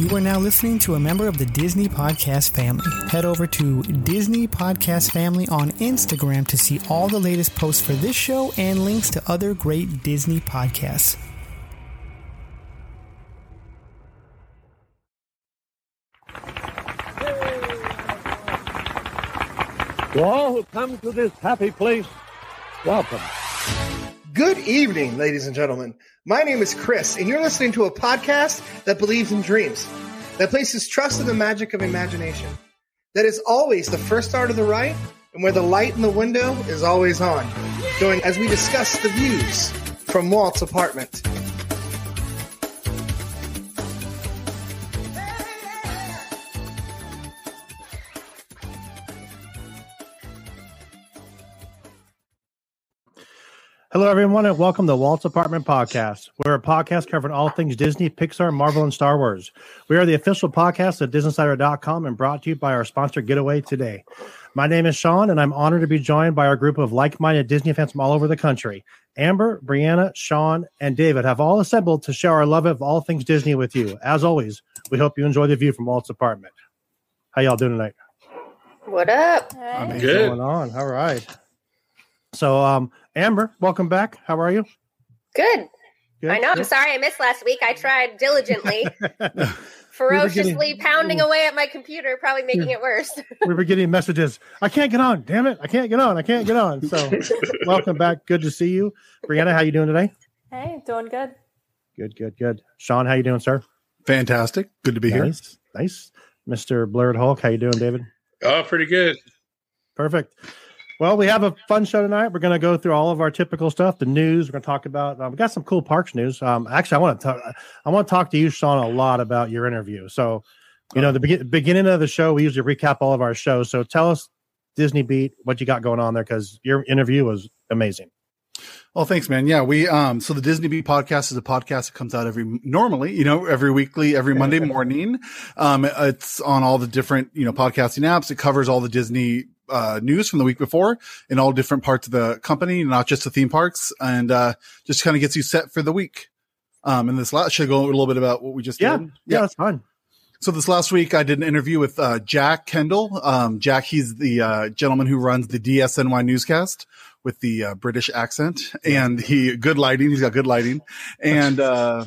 You are now listening to a member of the Disney Podcast family. Head over to Disney Podcast Family on Instagram to see all the latest posts for this show and links to other great Disney podcasts. To all who come to this happy place, welcome. Good evening, ladies and gentlemen. My name is Chris, and you're listening to a podcast that believes in dreams, that places trust in the magic of imagination, that is always the first start of the right, and where the light in the window is always on. Join as we discuss the views from Walt's apartment. Hello, everyone, and welcome to Walt's Apartment Podcast. We're a podcast covering all things Disney, Pixar, Marvel, and Star Wars. We are the official podcast of DisInsider.com and brought to you by our sponsor, Getaway Today. My name is Sean, and I'm honored to be joined by our group of like minded Disney fans from all over the country. Amber, Brianna, Sean, and David have all assembled to share our love of all things Disney with you. As always, we hope you enjoy the view from Walt's apartment. How y'all doing tonight? What up? What's going on? All right. So, um, Amber, welcome back. How are you? Good. Good, I know. I'm sorry I missed last week. I tried diligently, ferociously pounding away at my computer, probably making it worse. we were getting messages. I can't get on. Damn it! I can't get on. I can't get on. So, welcome back. Good to see you, Brianna. How you doing today? Hey, doing good. Good, good, good. Sean, how you doing, sir? Fantastic. Good to be here. Nice, nice. Mister Blurred Hulk, how you doing, David? Oh, pretty good. Perfect. Well, we have a fun show tonight. We're going to go through all of our typical stuff, the news. We're going to talk about. Um, we got some cool parks news. Um, actually, I want to talk. I want to talk to you, Sean, a lot about your interview. So, you know, the be- beginning of the show, we usually recap all of our shows. So, tell us Disney Beat, what you got going on there, because your interview was amazing. Well, thanks, man. Yeah, we um so the Disney Beat podcast is a podcast that comes out every normally, you know, every weekly, every Monday morning. Um it's on all the different, you know, podcasting apps. It covers all the Disney uh news from the week before in all different parts of the company, not just the theme parks, and uh just kind of gets you set for the week. Um and this last should I go a little bit about what we just Yeah, did. yeah, yeah, that's fun. So this last week, I did an interview with uh, Jack Kendall. Um, Jack, he's the uh, gentleman who runs the DSNY newscast with the uh, British accent, and he good lighting. He's got good lighting, and uh,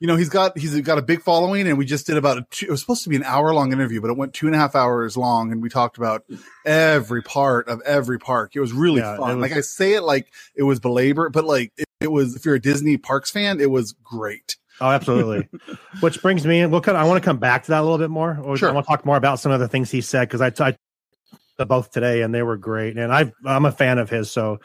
you know he's got he's got a big following. And we just did about a two, it was supposed to be an hour long interview, but it went two and a half hours long, and we talked about every part of every park. It was really Yeah, fun. was- like I say it like it was belabored, but like it, it was. If you're a Disney parks fan, it was great. Oh, absolutely. Which brings me in. We'll kind of, I want to come back to that a little bit more. Sure. I want to talk more about some of the things he said because I, I the both today and they were great. And I I'm a fan of his. So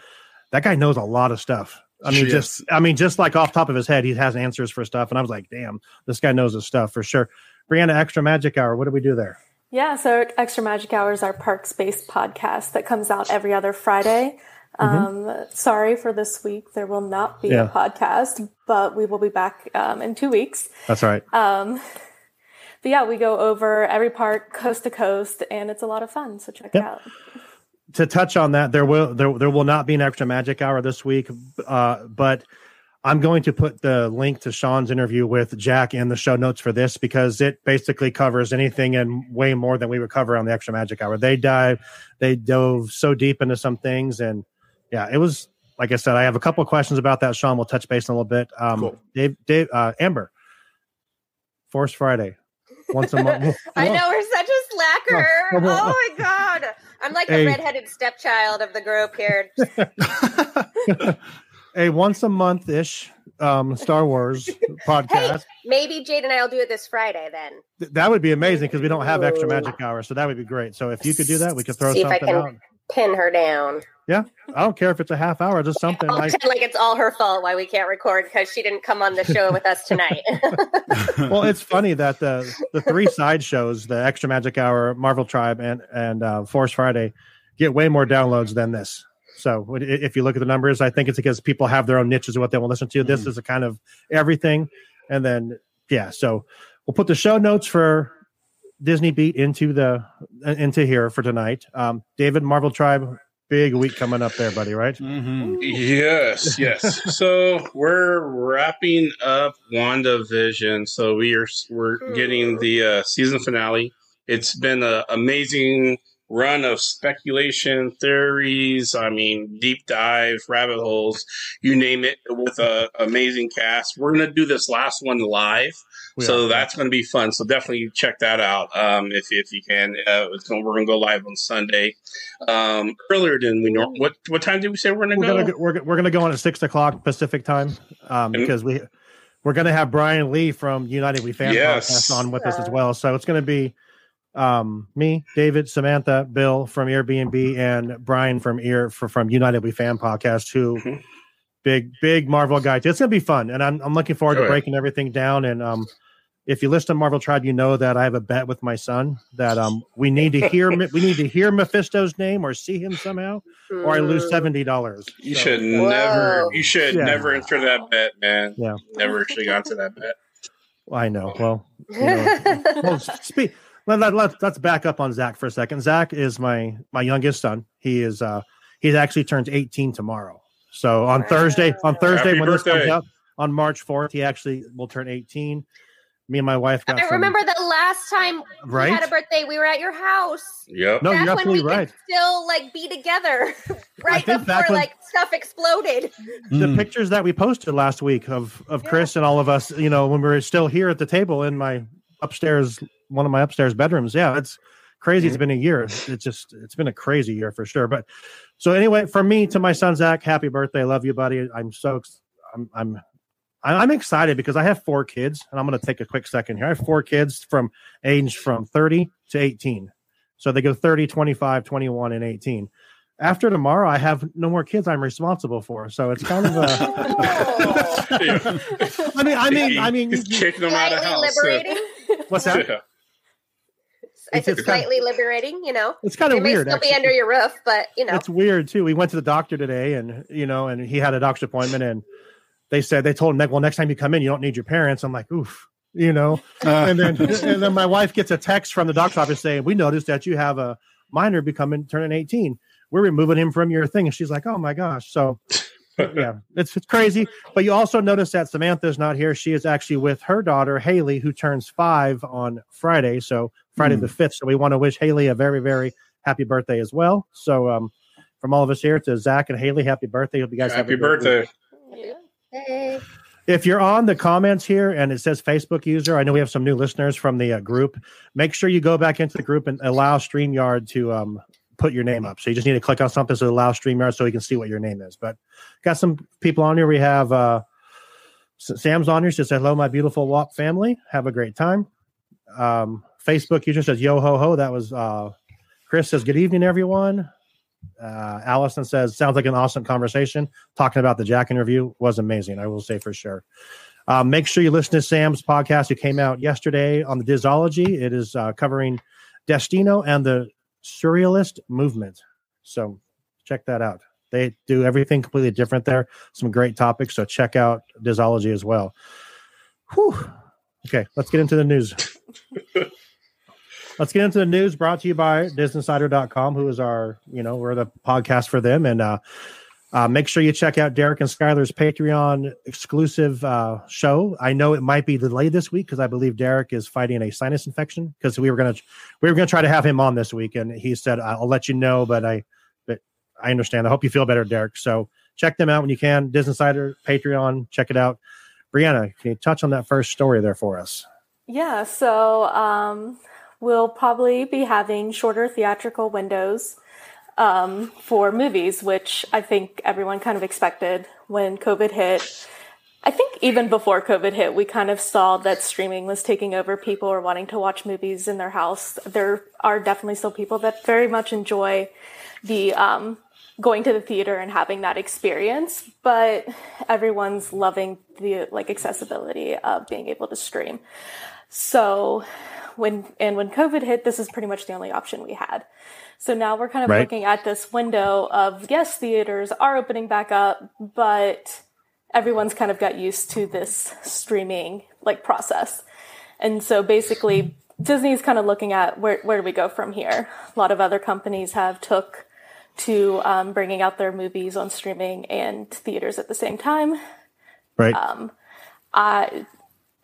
that guy knows a lot of stuff. I mean, Yes. just I mean, just like off top of his head, he has answers for stuff. And I was like, damn, this guy knows his stuff for sure. Brianna, extra magic hour. What do we do there? Yeah, so Extra Magic Hours are parks based podcast that comes out every other Friday. Um, sorry for this week. There will not be Yeah. a podcast, but we will be back um, in two weeks. That's right. Um, but yeah, we go over every park coast to coast, and it's a lot of fun. So check Yep. it out. To touch on that, there will there there will not be an extra magic hour this week, uh, but I'm going to put the link to Sean's interview with Jack in the show notes for this because it basically covers anything and way more than we would cover on the extra magic hour. They dive, they dove so deep into some things, and yeah, it was like I said. I have a couple of questions about that. Sean, we'll touch base in a little bit. Um, Cool. Dave, Dave, uh, Amber, Force Friday, once a month. I know we're such a slacker. Come on. Oh my god. I'm like Hey. the redheaded stepchild of the group here. a once a month ish um, Star Wars podcast. Maybe Jade and I'll do it this Friday then. Th- that would be amazing because we don't have extra magic hours, so that would be great. So if you could do that, we could throw See I something out. Pin her down. Yeah, I don't care if it's a half hour, just something like. like it's all her fault why we can't record because she didn't come on the show with us tonight. Well, it's funny that the the three side shows, the extra magic hour, Marvel Tribe, and and uh, Force Friday, get way more downloads than this. So if you look at the numbers, I think it's because people have their own niches of what they want to listen to. This is a kind of everything, and then yeah. So we'll put the show notes for Disney Beat into the into here for tonight. Um, David Marvel Tribe, big week coming up there, buddy. Right? Mm-hmm. Yes, yes. so we're wrapping up WandaVision. So we are we're getting the uh, season finale. It's been an amazing run of speculation, theories. I mean, deep dive, rabbit holes, you name it, with a amazing cast. We're gonna do this last one live. We so are. that's going to be fun. So definitely check that out um, if if you can. Uh, it's gonna, we're going to go live on Sunday um, earlier than we know. What what time did we say we're going to go? gonna we're, we're gonna go on at six o'clock Pacific time um, because we we're gonna have Brian Lee from United We Fan Yes. podcast on with us as well. So it's gonna be um, me, David, Samantha, Bill from Airbnb, and Brian from Ear for, from United We Fan podcast. Who Mhm. big big Marvel guy. It's gonna be fun, and I'm I'm looking forward Oh, to yeah. breaking everything down. And um, if you listen to Marvel Tribe, you know that I have a bet with my son that um we need to hear we need to hear Mephisto's name or see him somehow, or I lose seventy dollars. You should never. You should Yeah. never enter that bet, man. Yeah. Never should have gone to that bet. I know. Well, you know, well speak. Let, let, let, let's back up on Zach for a second. Zach is my my youngest son. He is uh he actually turns 18 tomorrow. So on Thursday, on Thursday Happy when this comes out on March 4th, he actually will turn 18. Me and my wife got I some- remember the last time Right? we had a birthday, we were at your house. Yep. No, That's you're when absolutely we right. could still like be together, right think before when- like stuff exploded. the Mm. pictures that we posted last week of of Chris and all of us, you know, when we were still here at the table in my upstairs, one of my upstairs bedrooms. Yeah, it's crazy. It's been a year. It's just it's been a crazy year for sure. But so anyway, from me to my son Zach, happy birthday. Love you, buddy. I'm so ex- I'm I'm I- I'm excited because I have four kids, and I'm going to take a quick second here. I have four kids from age from 30 to 18. So they go 30, 25, 21, and 18. After tomorrow, I have no more kids I'm responsible for. So it's kind of a. I mean, I mean, I mean, He's kicking them out of Slightly house. liberating. what's that? Yeah. I It's- said it's kind- slightly liberating. You know, It's kind they of may weird. still be under your roof, but you know, It's weird too. We went to the doctor today, and you know, and he had a doctor's appointment, and they said they told him, "Well, next time you come in, you don't need your parents." I'm like, "Oof," you know. and then and then my wife gets a text from the doctor's office saying, "We noticed that you have a minor becoming turning 18. We're removing him from your thing." And she's like, "Oh my gosh!" So. yeah, it's, it's crazy. But you also notice that Samantha's not here. She is actually with her daughter Haley, who turns five on Friday. So Friday Hmm. the fifth. So we want to wish Haley a very, very happy birthday as well. So um, from all of us here to Zach and Haley, happy birthday! Hope you guys have Happy a great week. birthday. If you're on the comments here and it says Facebook user, I know we have some new listeners from the uh, group. Make sure you go back into the group and allow StreamYard to um, put your name up. So you just need to click on something to allow StreamYard so we can see what your name is. But got some people on here. We have uh, Sam's on here. She Says hello, my beautiful WAP family. Have a great time. Um, Facebook user says yo ho ho. That was uh, Chris says good evening everyone. Uh, Allison says sounds like an awesome conversation. Talking about the Jack interview was amazing. I will say for sure. Uh, make sure you listen to Sam's podcast, who came out yesterday on the Disology. It is uh, covering Destino and the Surrealist movement. So check that out. They do everything completely different there. Some great topics. So check out Disology as well. Whew. Okay, let's get into the news. let's get into the news brought to you by disinsider.com, who is our, you know, we're the podcast for them. And uh, uh, make sure you check out Derek and Skylar's Patreon exclusive uh, show. I know it might be delayed this week because I believe Derek is fighting a sinus infection. Because we were gonna we were gonna try to have him on this week, and he said I'll let you know, but I but I understand. I hope you feel better, Derek. So check them out when you can. Disney Insider Patreon, check it out. Brianna, can you touch on that first story there for us? Yeah, so um, we'll probably be having shorter theatrical windows um, for movies, which I think everyone kind of expected when COVID hit. I think even before COVID hit, we kind of saw that streaming was taking over. People are wanting to watch movies in their house. There are definitely still people that very much enjoy the um, going to the theater and having that experience, but everyone's loving the like accessibility of being able to stream. So when and when COVID hit, this is pretty much the only option we had. So now we're kind of Right. looking at this window of yes, theaters are opening back up, but everyone's kind of got used to this streaming like process. And so basically Disney's kind of looking at where where do we go from here? A lot of other companies have took to um, bringing out their movies on streaming and theaters at the same time. Right. Um, I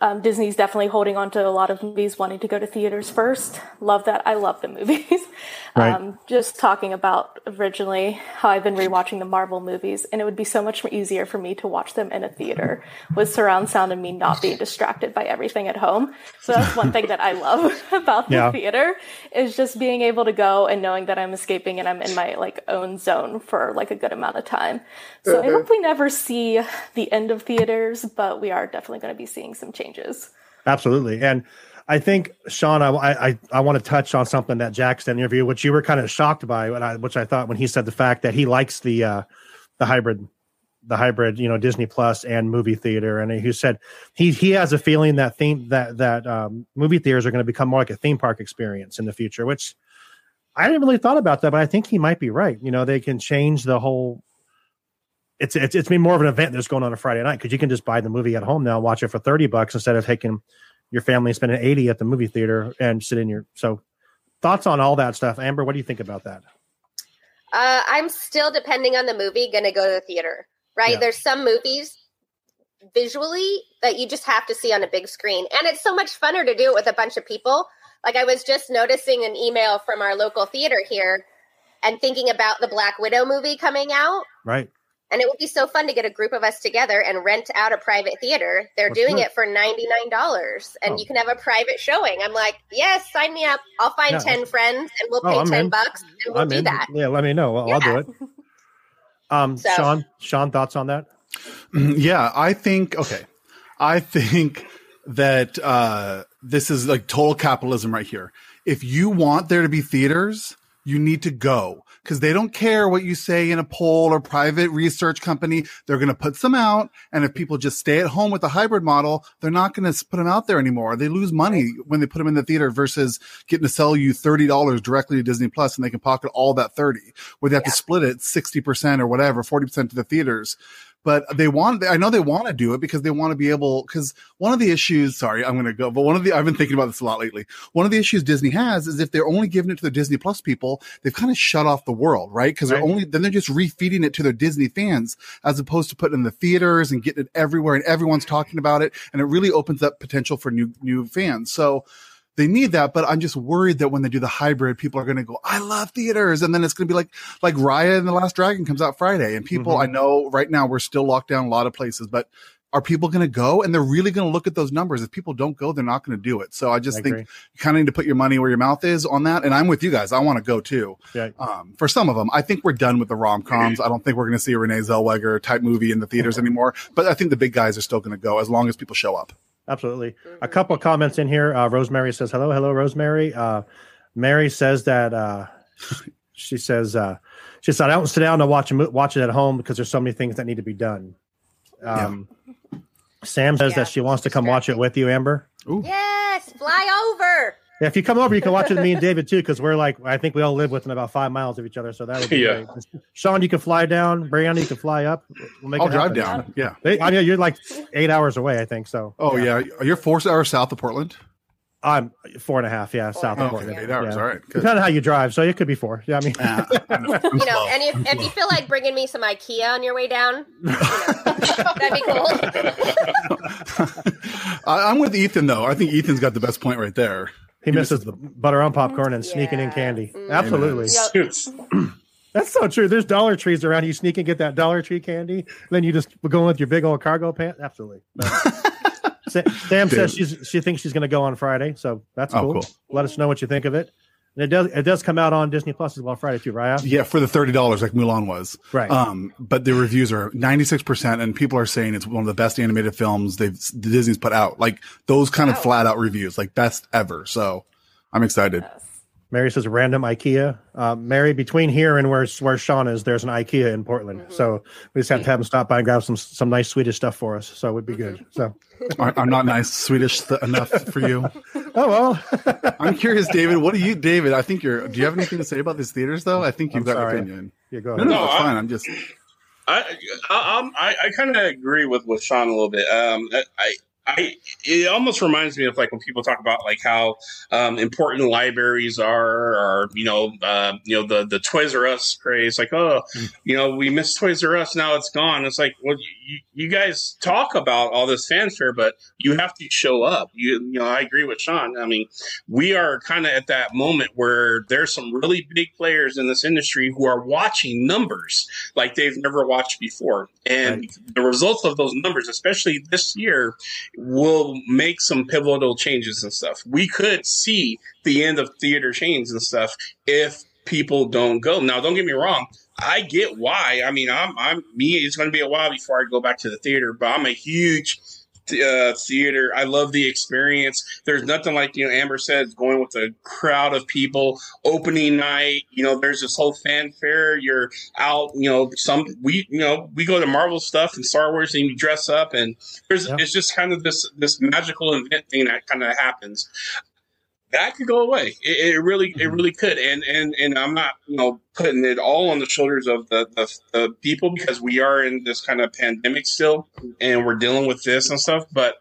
um, Disney's definitely holding on to a lot of movies, wanting to go to theaters first. Love that. I love the movies. Right. Um, just talking about originally how I've been rewatching the Marvel movies, and it would be so much easier for me to watch them in a theater with surround sound and me not being distracted by everything at home. So that's one thing that I love about the Yeah. theater is just being able to go and knowing that I'm escaping and I'm in my like own zone for like a good amount of time. So I hope we never see the end of theaters, but we are definitely going to be seeing some changes. Absolutely. And I think Sean, I, I I want to touch on something that Jack said in the interview, which you were kind of shocked by, I, which I thought when he said the fact that he likes the uh, the hybrid, the hybrid, you know, Disney Plus and movie theater, and he said he he has a feeling that theme that that um, movie theaters are going to become more like a theme park experience in the future, which I didn't really thought about that, but I think he might be right. You know, they can change the whole. It's it's it's been more of an event that's going on a Friday night because you can just buy the movie at home now, and watch it for thirty bucks instead of taking your family and spending 80 at the movie theater and sit in your so thoughts on all that stuff amber what do you think about that Uh, I'm still depending on the movie going to go to the theater, right? Yeah. There's some movies visually that you just have to see on a big screen, and it's so much funner to do it with a bunch of people. Like I was just noticing an email from our local theater here, and thinking about the Black Widow movie coming out. right And it would be so fun to get a group of us together and rent out a private theater. They're Let's doing do it. it for $99 and Oh. you can have a private showing. I'm like, yes, sign me up. I'll find Yeah. 10 friends and we'll Oh, pay I'm 10 in. bucks and we'll i'm do in that. yeah let me know I'll, I'll do it um So- sean sean thoughts on that Mm, Yeah, I think okay. I think that uh this is like total capitalism right here. If you want there to be theaters, you need to go because they don't care what you say in a poll or private research company. They're going to put some out. And if people just stay at home with the hybrid model, they're not going to put them out there anymore. They lose money when they put them in the theater versus getting to sell you $30 directly to Disney Plus and they can pocket all that 30 where they have to split it 60% or whatever, 40% to the theaters but they want i know they want to do it because they want to be able because one of the issues sorry i'm going to go but one of the i've been thinking about this a lot lately. One of the issues disney has is if they're only giving it to the disney plus people they've kind of shut off the world right? Because they're Right. only then they're just refeeding it to their disney fans as opposed to putting it in the theaters and getting it everywhere and everyone's talking about it and it really opens up potential for new new fans. So they need that, but I'm just worried that when they do the hybrid, people are going to go, I love theaters. And then it's going to be like, like Raya and the Last Dragon comes out Friday. And people, Mhm. I know right now we're still locked down a lot of places, but are people going to go? And they're really going to look at those numbers. If people don't go, they're not going to do it. So I just I think agree. you kind of need to put your money where your mouth is on that. And I'm with you guys. I want to go too. yeah Um, for some of them, I think we're done with the rom coms. I don't think we're going to see a Renee Zellweger type movie in the theaters anymore. But I think the big guys are still going to go as long as people show up. Absolutely. A couple of comments in here. Uh, rosemary says hello hello rosemary. Uh, mary says that uh, she says uh, she said i don't sit down to watch watch it at home because there's so many things that need to be done. Um, sam says Yeah, that she wants to come watch it with you amber. Yes, fly over. Yeah, if you come over, you can watch it with me and David too, because we're like, I think we all live within about five miles of each other. So that would be Yeah. great. Sean, you can fly down. Brianna, you can fly up. We'll make I'll drive happen. down. Yeah. They- I mean, you're like eight hours away, I think. So Oh yeah, you're four hours south of Portland. I'm four and a half. Yeah, south of Portland. Okay, eight hours. Yeah. All right. Good. Depending on how you drive, so it could be four. Yeah, I mean, know. You know, slow. and if, if you feel like bringing me some IKEA on your way down, you know, that'd be cool. I, I'm with Ethan though. I think Ethan's got the best point right there. He misses the butter on popcorn and sneaking in candy. Mm. Absolutely, Yep. That's so true. There's Dollar Trees around. You sneak and get that Dollar Tree candy, then you just go with your big old cargo pants. Absolutely. Sa- Sam says she's she thinks she's going to go on Friday, so that's Oh, cool. cool. Let us know what you think of it. And it does it does come out on Disney Plus as well Friday too, right? Yeah, for the thirty dollars like Mulan was. Right. Um, but the reviews are ninety six percent, and people are saying it's one of the best animated films they've the Disney's put out. Like those kind of flat out reviews, like best ever. So I'm excited. Mary says random IKEA. Uh, Mary, between here and where where Sean is, there's an IKEA in Portland. So we just have to have him stop by and grab some some nice Swedish stuff for us. So it would be good. So I- I'm not nice Swedish th- enough for you. oh well. I'm curious, David. What do you, David? I think you're. Do you have anything to say about these theaters, though? I think you've I'm got an opinion. yeah, go ahead. no, No, it's I- fine. I'm just. I I, I'm- I, I kind of agree with with Sean a little bit. Um, I I it almost reminds me of like when people talk about like how um, important libraries are, or you know, uh, you know the the Toys R Us craze. Like, oh, mm. you know, we miss Toys R Us now; it's gone. It's like, well, you, you guys talk about all this fanfare, but you have to show up. You you know, I agree with Sean. I mean, we are kind of at that moment where there's some really big players in this industry who are watching numbers like they've never watched before, and right. the results of those numbers, especially this year will make some pivotal changes and stuff. We could see the end of theater chains and stuff if people don't go. Now, don't get me wrong. I get why. I mean, I'm, I'm me. It's going to be a while before I go back to the theater, but I'm a huge uh, theater. I love the experience. There's nothing like you know Amber said going with a crowd of people. Opening night, you know, there's this whole fanfare. You're out, you know, some we you know we go to Marvel stuff and Star Wars and you dress up and there's yeah. it's just kind of this this magical event thing that kind of happens that could go away. It, it really, it mm-hmm. really could. And and and I'm not, you know, putting it all on the shoulders of the, the, the people because we are in this kind of pandemic still, and we're dealing with this and stuff. But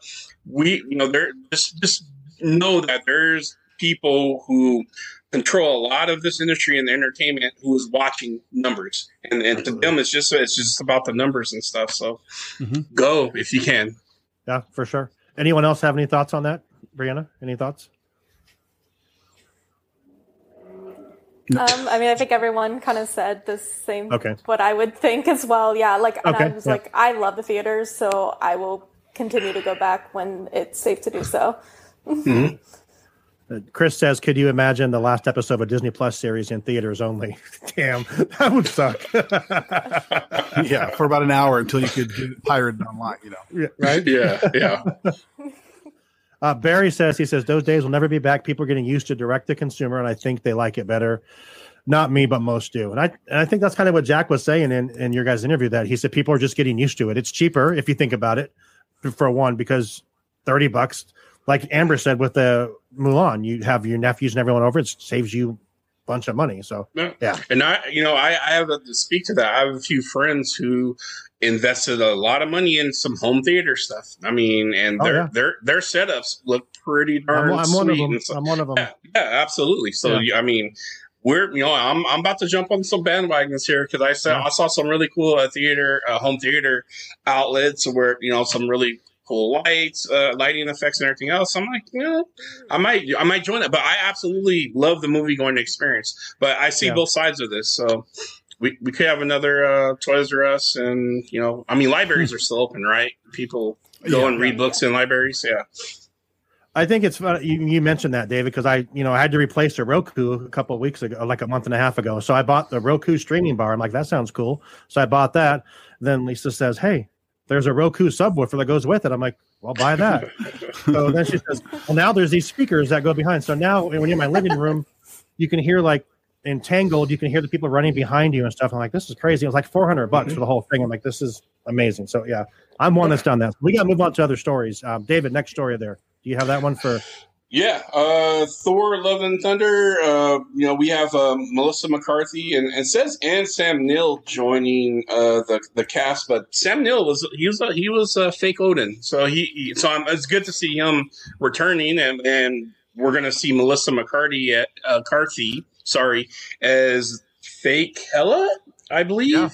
we, you know, there just just know that there's people who control a lot of this industry and the entertainment who is watching numbers and, and to them it's just it's just about the numbers and stuff so mm-hmm. go if you can yeah for sure anyone else have any thoughts on that brianna any thoughts Um, I mean, I think everyone kind of said the same. Okay. What I would think as well. Yeah. Like, okay. I was yeah. like, I love the theaters, so I will continue to go back when it's safe to do so. Mm-hmm. Uh, Chris says, "Could you imagine the last episode of a Disney Plus series in theaters only? Damn, that would suck." yeah, for about an hour until you could get it pirated online. You know, yeah, right? Yeah, yeah. Uh, Barry says he says those days will never be back. People are getting used to direct to consumer, and I think they like it better. Not me, but most do, and I and I think that's kind of what Jack was saying in in your guys' interview. That he said people are just getting used to it. It's cheaper if you think about it, for one, because thirty bucks, like Amber said with the Mulan, you have your nephews and everyone over. It saves you a bunch of money. So yeah, yeah. and I, you know, I, I have to speak to that. I have a few friends who invested a lot of money in some home theater stuff. I mean, and oh, their yeah. their their setups look pretty darn. I'm, I'm one of them. So, I'm one of them. Yeah, yeah absolutely. So yeah. I mean, we're you know I'm I'm about to jump on some bandwagons here because I saw I saw some really cool uh, theater uh, home theater outlets where you know some really cool lights, uh, lighting effects, and everything else. I'm like, you know, I might I might join it, but I absolutely love the movie going experience. But I see both sides of this, so we, we could have another uh, Toys R Us, and you know, I mean, libraries are still open, right? People go yeah, and read yeah, books yeah. in libraries. Yeah. I think it's fun. You, you mentioned that, David, because I, you know, I had to replace a Roku a couple of weeks ago, like a month and a half ago. So I bought the Roku streaming bar. I'm like, that sounds cool. So I bought that. Then Lisa says, "Hey, there's a Roku subwoofer that goes with it." I'm like, "Well, buy that." so then she says, "Well, now there's these speakers that go behind. So now when you're in my living room, you can hear like entangled, you can hear the people running behind you and stuff. I'm like, this is crazy. It was like 400 bucks mm-hmm. for the whole thing. I'm like, this is amazing. So yeah, I'm one that's done that. We got to move on to other stories. Um, David, next story there. Do you have that one for? Yeah, uh, Thor: Love and Thunder. Uh, you know, we have uh, Melissa McCarthy and, and says and Sam Neill joining uh, the the cast, but Sam Neill was he was he was fake Odin, so he, he so I'm, it's good to see him returning, and and we're gonna see Melissa McCarthy at uh, Carthy sorry, as fake Hela, I believe. Yeah.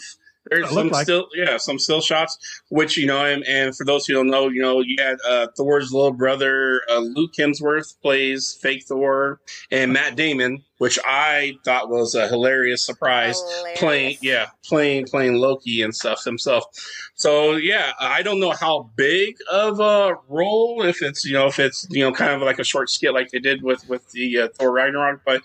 There's some like. still, yeah, some still shots, which you know, and, and for those who don't know, you know, you had uh, Thor's little brother, uh, Luke Hemsworth plays fake Thor, and Matt Damon which I thought was a hilarious surprise. Hilarious. Playing, yeah, playing playing Loki and stuff himself. So yeah, I don't know how big of a role if it's you know if it's you know kind of like a short skit like they did with with the uh, Thor Ragnarok, but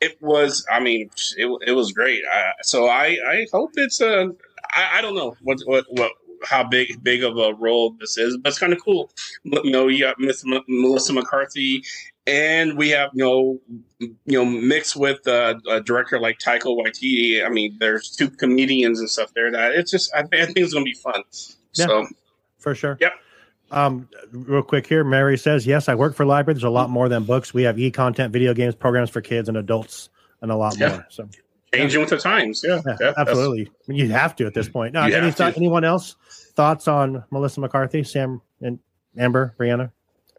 it was. I mean, it, it was great. I, so I I hope it's a. I, I don't know what what what how big big of a role this is, but it's kind of cool. You know, you got Miss M- Melissa McCarthy and we have you know you know mixed with uh, a director like Taika Waititi. I mean, there's two comedians and stuff there that it's just I, I think it's gonna be fun. Yeah, so for sure. Yep. Um, real quick here, Mary says, "Yes, I work for library. There's a lot more than books. We have e-content, video games, programs for kids and adults, and a lot yeah. more." So changing with the times, yeah, yeah, yeah absolutely. I mean, you have to at this point. Now, any th- anyone else thoughts on Melissa McCarthy, Sam, and Amber, Brianna?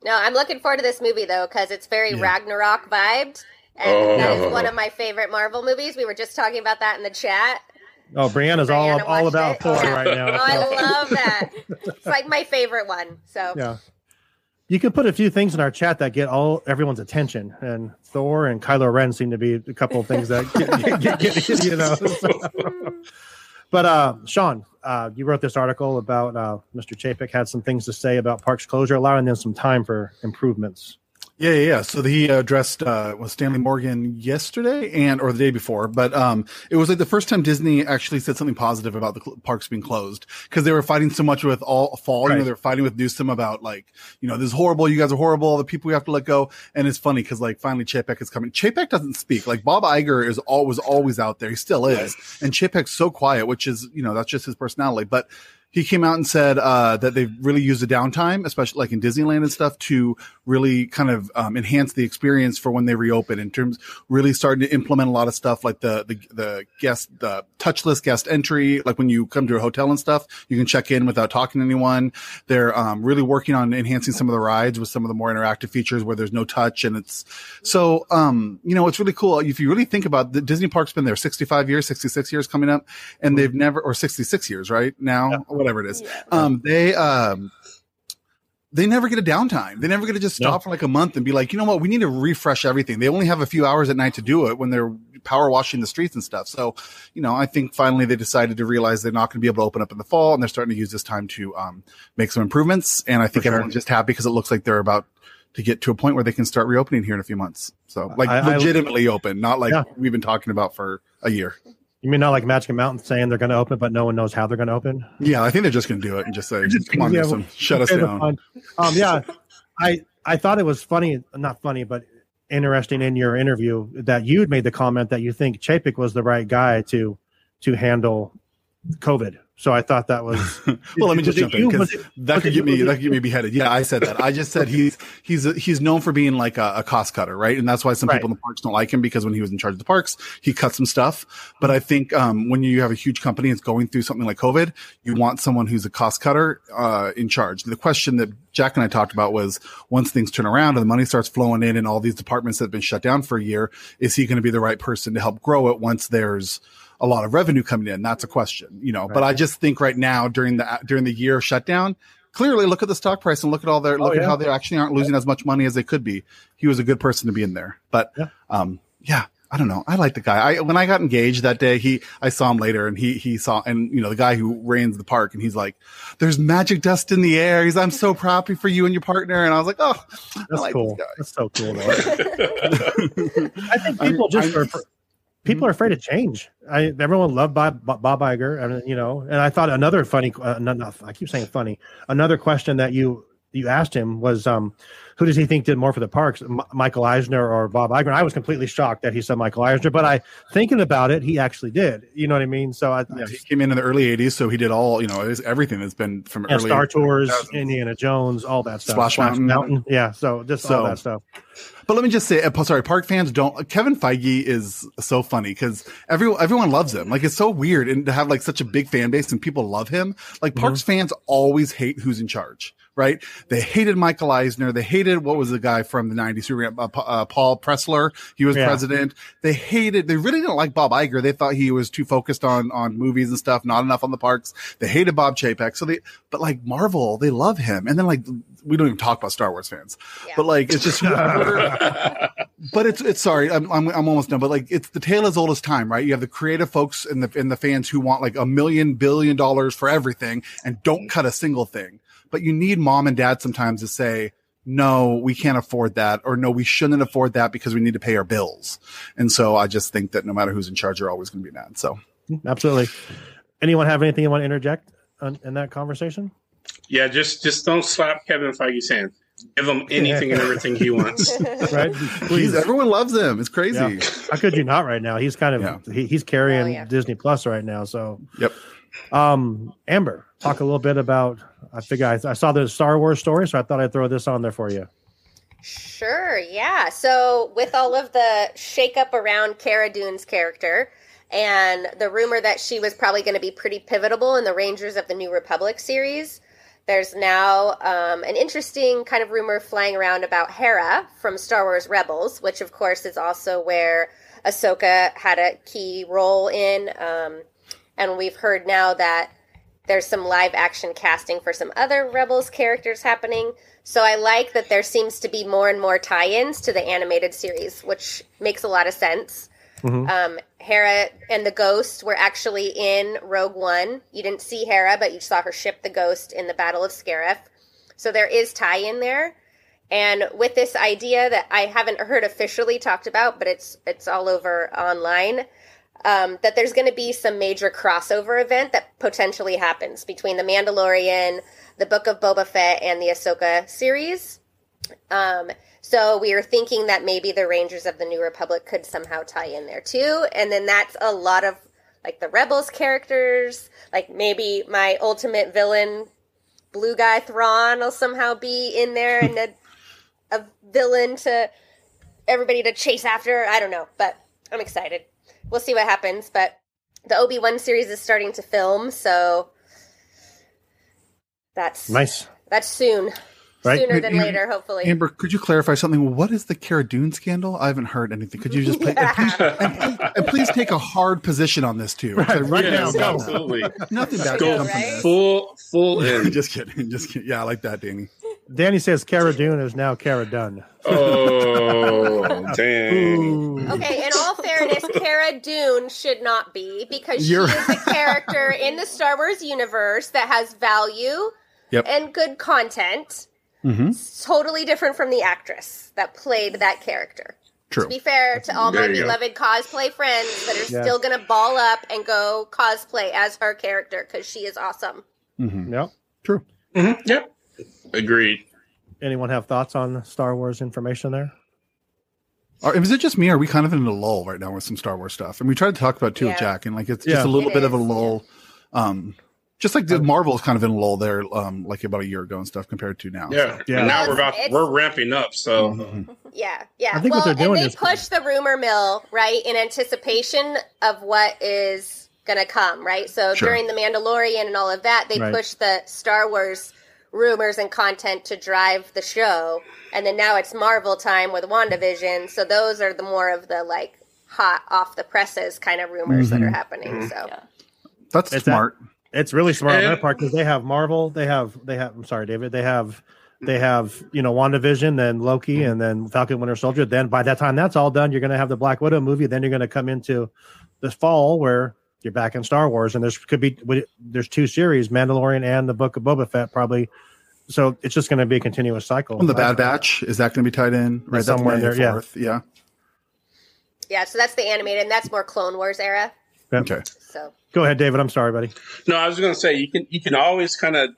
No, I'm looking forward to this movie though because it's very Yeah. Ragnarok vibed, and Oh. that is one of my favorite Marvel movies. We were just talking about that in the chat. Oh, Brianna's all Brianna all watched about it. Thor Yeah. right now. Oh, I so- love that. It's like my favorite one. So yeah. You can put a few things in our chat that get all everyone's attention, and Thor and Kylo Ren seem to be a couple of things that get, get, get, get- you know. so. But uh, Sean, uh, you wrote this article about uh, Mr. Chapek had some things to say about parks closure, allowing them some time for improvements. Yeah, yeah, yeah. So he addressed uh, was Stanley Morgan yesterday and or the day before, but um, it was like the first time Disney actually said something positive about the cl- parks being closed because they were fighting so much with all fall. You know, they're fighting with Newsom about like, you know, this is horrible. You guys are horrible. The people we have to let go. And it's funny because like finally Chapek is coming. Chapek doesn't speak. Like Bob Iger is always always out there. He still is, and Chapek's so quiet, which is you know that's just his personality, but he came out and said uh, that they've really used the downtime, especially like in Disneyland and stuff, to really kind of um, enhance the experience for when they reopen. In terms, really starting to implement a lot of stuff like the the the guest the touchless guest entry. Like when you come to a hotel and stuff, you can check in without talking to anyone. They're um, really working on enhancing some of the rides with some of the more interactive features where there's no touch, and it's so um, you know it's really cool if you really think about the Disney park's been there 65 years, 66 years coming up, and they've never or 66 years right now, whatever it is. Um, they um, they never get a downtime. They never get to just stop No. for like a month and be like, you know what, we need to refresh everything. They only have a few hours at night to do it when they're power washing the streets and stuff. So, you know, I think finally they decided to realize they're not going to be able to open up in the fall, and they're starting to use this time to um, make some improvements. And I think sure. everyone's just happy because it looks like they're about to get to a point where they can start reopening here in a few months. So, like I- I- legitimately open, not like Yeah. we've been talking about for a year. You mean not like Magic Mountain saying they're going to open, but no one knows how they're going to open? Yeah, I think they're just going to do it and just say, Just- "Come on, yeah, Newsom, shut us down." Um, yeah, I I thought it was funny, not funny, but interesting in your interview that you'd made the comment that you think Chapek was the right guy to to handle COVID. So I thought that was well, let me just jump in because that could get me that could get me beheaded. Yeah, I said that. I just said he's he's he's known for being like a, a cost cutter, right? And that's why some Right. people in the parks don't like him because when he was in charge of the parks, he cut some stuff. But I think um, when you have a huge company that's going through something like COVID, you want someone who's a cost cutter uh, in charge. The question that Jack and I talked about was once things turn around and the money starts flowing in and all these departments that have been shut down for a year, is he going to be the right person to help grow it once there's a lot of revenue coming in? That's a question, you know. But I just think right now during the during the year shutdown, clearly look at the stock price and look at all their look Oh, at how they actually aren't losing as much money as they could be. He was a good person to be in there. But Yeah. um yeah, I don't know. I like the guy. I when I got engaged that day, he I saw him later and he he saw and you know the guy who reigns the park and he's like, "There's magic dust in the air." He's, "I'm so happy for you and your partner." And I was like, "Oh, I that's like cool. this guy." That's so cool. I think people just I- are, people are afraid of change. I everyone loved Bob, Bob Iger, and you know, and I thought another funny, uh, no, no, I keep saying funny. Another question that you you asked him was, um, who does he think did more for the parks, M- Michael Eisner or Bob Iger? And I was completely shocked that he said Michael Eisner, but I thinking about it, he actually did. You know what I mean? So I, Yeah, he came in in the early '80s, so he did all you know it was everything that's been from and early Star Tours, 2000s. Indiana Jones, all that stuff. Splash Mountain. yeah. So just all So- that stuff. But let me just say, uh, sorry, park fans don't. Kevin Feige is so funny because everyone everyone loves him. Like it's so weird, and to have like such a big fan base and people love him. Like parks fans always hate who's in charge, right? They hated Michael Eisner. They hated what was the guy from the '90s who ran uh, uh, Paul Pressler. He was Yeah. president. They hated. They really didn't like Bob Iger. They thought he was too focused on on movies and stuff, not enough on the parks. They hated Bob Chapek. So they, but like Marvel, they love him. And then like we don't even talk about Star Wars fans, Yeah. but like it's just but it's it's sorry, I'm, I'm I'm almost done. But like it's the tale as old as time, right? You have the creative folks and the and the fans who want like a million billion dollars for everything and don't cut a single thing. But you need mom and dad sometimes to say, no, we can't afford that, or no, we shouldn't afford that because we need to pay our bills. And so I just think that no matter who's in charge, you're always going to be mad. So Absolutely. Anyone have anything you want to interject on, in that conversation? Yeah, just just don't slap Kevin Feige's hand. Give him anything and everything he wants. Right? He's, Please. everyone loves him. It's crazy. Yeah. How could you not right now? He's kind of Yeah. he, he's carrying Oh, yeah. Disney Plus right now. So, Yep. um, Amber, talk a little bit about. I figure I, I saw the Star Wars story, so I thought I'd throw this on there for you. Sure, yeah. So, with all of the shakeup around Cara Dune's character and the rumor that she was probably going to be pretty pivotal in the Rangers of the New Republic series, there's now um, an interesting kind of rumor flying around about Hera from Star Wars Rebels, which of course is also where Ahsoka had a key role in. Um, and we've heard now that there's some live action casting for some other Rebels characters happening. So I like that there seems to be more and more tie ins to the animated series, which makes a lot of sense. Mhm. Um, Hera and the Ghost were actually in Rogue One. You didn't see Hera, but you saw her ship the Ghost in the Battle of Scarif. So there is tie in there. And with this idea that I haven't heard officially talked about, but it's it's all over online, um, that there's going to be some major crossover event that potentially happens between the Mandalorian, the Book of Boba Fett, and the Ahsoka series. Um, so we are thinking that maybe the Rangers of the New Republic could somehow tie in there too, and then that's a lot of like the Rebels characters, like maybe my ultimate villain, Blue Guy Thrawn, will somehow be in there and a, a villain to everybody to chase after. I don't know, but I'm excited. We'll see what happens. But the Obi Wan series is starting to film, so that's Nice. That's soon, Right. sooner than Am- later, hopefully. Amber, could you clarify something? What is the Cara Dune scandal? I haven't heard anything. Could you just play, and, please, and, please, and please take a hard position on this too. Right, right Yes, now, go. absolutely. Nothing bad Go can come from right? this. full full in. just kidding. Just kidding. Yeah, I like that, Danny. Danny says Cara Dune is now Cara Dunn. Oh dang! Okay, in all fairness, Cara Dune should not be because she You're- is a character in the Star Wars universe that has value Yep. and good content. Mm-hmm. Totally different from the actress that played that character. True. To be fair to all my There you go. beloved cosplay friends that are Yeah. still going to ball up and go cosplay as her character because she is awesome. Mm-hmm. Yep. True. Mhm, Yep. Agreed. Anyone have thoughts on Star Wars information there? Or is it just me? Or are we kind of in a lull right now with some Star Wars stuff? And we tried to talk about it too, with Yeah. Jack, and like it's Yeah. just a little It bit of a is, lull. Um, just like the Marvel is kind of in a lull there, um, like about a year ago and stuff compared to now. Yeah. Yeah. And now we're about it's- we're ramping up. So Mhm. Yeah, yeah. I think well, what they're doing and they is- push the rumor mill right in anticipation of what is going to come, right? So Sure. during the Mandalorian and all of that, they Right. push the Star Wars rumors and content to drive the show, and then now it's Marvel time with WandaVision. So those are the more of the like hot off the presses kind of rumors that are mm-hmm. happening. Mm-hmm. So Yeah. That's It's smart. It's really smart on And- their part because they have Marvel, they have they have. I'm sorry, David. They have they have you know WandaVision, then Loki, mm-hmm. and then Falcon Winter Soldier. Then by that time that's all done, you're going to have the Black Widow movie. Then you're going to come into this fall where you're back in Star Wars, and there's could be there's two series, Mandalorian and the Book of Boba Fett, probably. So it's just going to be a continuous cycle. And the Bad Batch is that going to be tied in? Right, that's Somewhere May there, yeah. 4th. yeah. yeah, so that's the animated, and that's more Clone Wars era. Yep. Okay. So Go ahead, David. I'm sorry, buddy. no, I was going to say you can you can always kind of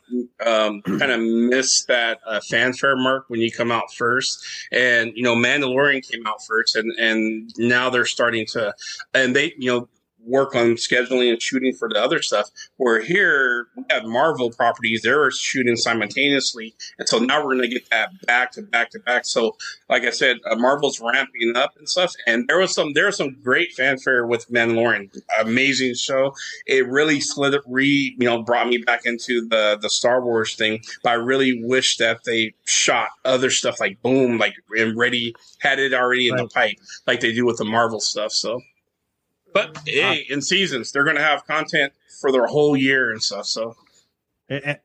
um, kind of miss that uh, fanfare mark when you come out first, and you know Mandalorian came out first, and and now they're starting to, and they you know work on scheduling and shooting for the other stuff. Where here we have Marvel properties, they're shooting simultaneously, and so now we're going to get that back to back to back. So, like I said, uh, Marvel's ramping up and stuff, and there was some there was some great fanfare with Mandalorian, amazing show. It really slid re you know brought me back into the the Star Wars thing. But I really wish that they shot other stuff like boom, like and ready had it already in the pipe, like they do with the Marvel stuff. So. But hey, in seasons, they're going to have content for their whole year and stuff. So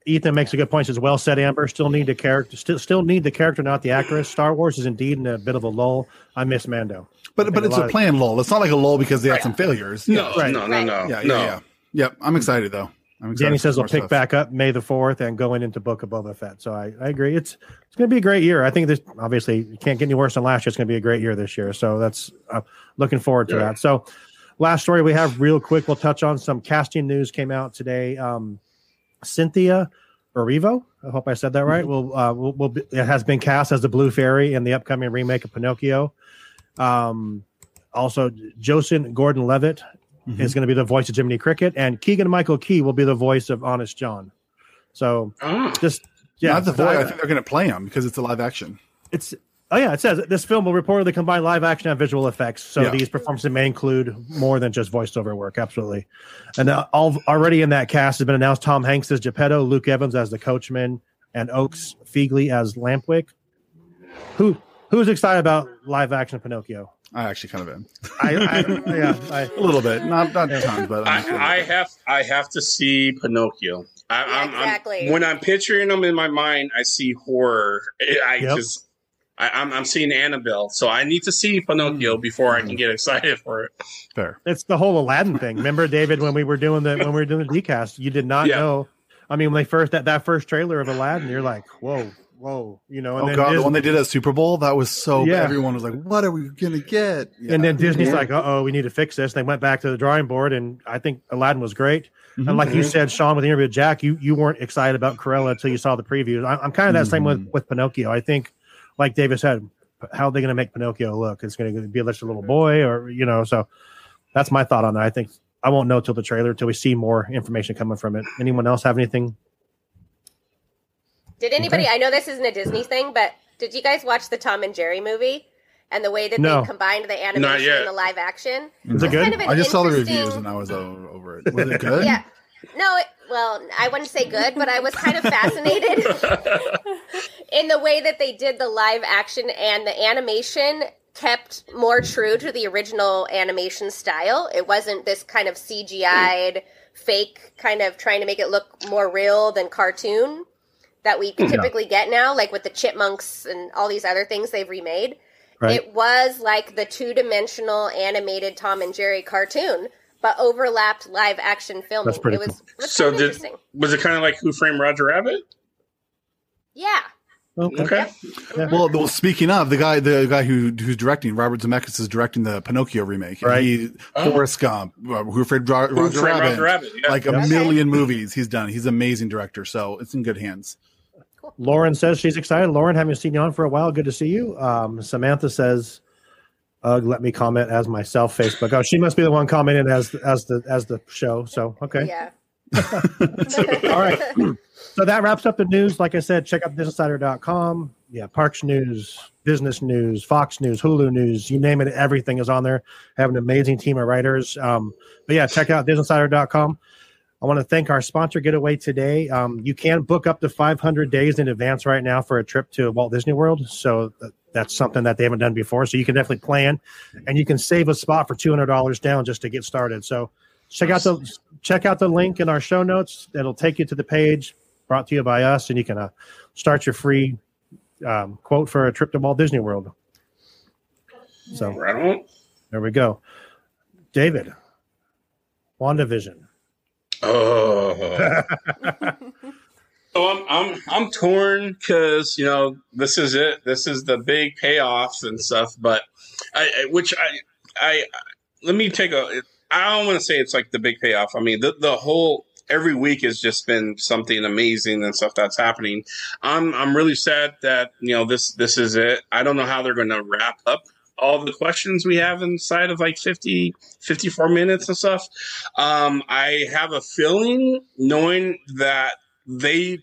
Ethan makes a good point. Says well said, Amber. Still need the character. Still, still need the character, not the actress. Star Wars is indeed in a bit of a lull. I miss Mando. But think but it's lot a of- planned lull. It's not like a lull because they had some failures. no, Right. no, no, no, Yeah, yeah, no. yeah. Yep. I'm excited though. I'm excited Danny says some they'll pick stuff. back up May the fourth and going into Book of Boba Fett. So I, I agree. It's it's going to be a great year. I think this obviously can't get any worse than last year. It's going to be a great year this year. So that's uh, looking forward to Yeah. that. So last story we have real quick. We'll touch on some casting news came out today. Um, Cynthia Erivo. I hope I said that right. Will uh, will, will be, it has been cast as the Blue Fairy in the upcoming remake of Pinocchio. Um, also, Joseph Gordon-Levitt Mhm. is going to be the voice of Jiminy Cricket, and Keegan Michael Key will be the voice of Honest John. So Ah, just yeah, Not the voice. I- I think they're going to play him because it's a live action. it's Oh yeah, it says this film will reportedly combine live action and visual effects. So Yeah. these performances may include more than just voiceover work. Absolutely, and uh, all, already in that cast has been announced: Tom Hanks as Geppetto, Luke Evans as the coachman, and Oaks Fegley as Lampwick. Who who's excited about live action Pinocchio? I actually kind of am I, I yeah, I, a little bit, not not tons, but I'm sure. I, I have I have to see Pinocchio. I, Yeah, I'm, exactly. I'm, when I'm picturing them in my mind, I see horror. I Yep. just I, I'm I'm seeing Annabelle, so I need to see Pinocchio before I can get excited for it. fair. it's the whole Aladdin thing. Remember, David, when we were doing the when we were doing the decast, you did not Yeah. know. I mean, when they first that that first trailer of Aladdin, you're like, whoa, whoa, you know. And Oh then god, the one they did at Super Bowl, that was so. Yeah. Everyone was like, "What are we gonna get?" Yeah. And then Disney's like, uh oh, we need to fix this. They went back to the drawing board, and I think Aladdin was great. Mm-hmm. And like you said, Sean, with the interview with Jack, you you weren't excited about Cruella until you saw the previews. I, I'm kind of that same with Mm-hmm. with Pinocchio. I think, like David said, how are they going to make Pinocchio look? It's going to be just a little boy, or you know. So that's my thought on that. I think I won't know till the trailer till we see more information coming from it. Anyone else have anything? Did anybody? I know this isn't a Disney thing, but did you guys watch the Tom and Jerry movie and the way that No. they combined the animation and the live action? Is it good? Kind of I just saw the reviews and I was over it. Was it good? Yeah. No, it, well, I wouldn't say good, but I was kind of fascinated in the way that they did the live action and the animation kept more true to the original animation style. It wasn't this kind of CGI'd fake kind of trying to make it look more real than cartoon that we typically get now, like with the chipmunks and all these other things they've remade. Right. It was like the two dimensional animated Tom and Jerry cartoon, but overlapped live action filming. That's pretty it was, it was So did interesting. was it kind of like Who Framed Roger Rabbit? Yeah. Okay. Okay. Well, well, speaking of the guy, the guy who who's directing Robert Zemeckis is directing the Pinocchio remake. Right. He, Forrest Gump, uh, Who Framed Ro- Who Roger Rabbit, Rabbit? Yeah. like a Okay. million movies he's done. He's an amazing director, so it's in good hands. Lauren says she's excited. Lauren, haven't seen you on for a while. Good to see you. Um, Samantha says, "Ugh, let me comment as myself." Facebook. Oh, she must be the one commenting as as the as the show. So okay, Yeah. all right. so that wraps up the news. Like I said, check out DisInsider.com. Yeah, Parks News, Business News, Fox News, Hulu News, you name it, everything is on there. I Have an amazing team of writers. Um, but yeah, check out DisInsider.com. I want to thank our sponsor, Getaway Today. Um, you can book up to 500 days in advance right now for a trip to Walt Disney World. So th- that's something that they haven't done before. So you can definitely plan, and you can save a spot for $200 down just to get started. So check out the check out the link in our show notes. It'll take you to the page brought to you by us, and you can uh, start your free um, quote for a trip to Walt Disney World. So there we go. David, WandaVision. Oh. so I'm I'm I'm torn because you know this is it. This is the big payoffs and stuff. But I, I which I I let me take a. I don't want to say it's like the big payoff. I mean the the whole every week has just been something amazing and stuff that's happening. I'm I'm really sad that you know this this is it. I don't know how they're going to wrap up all the questions we have inside of like 50 54 minutes and stuff um i have a feeling knowing that they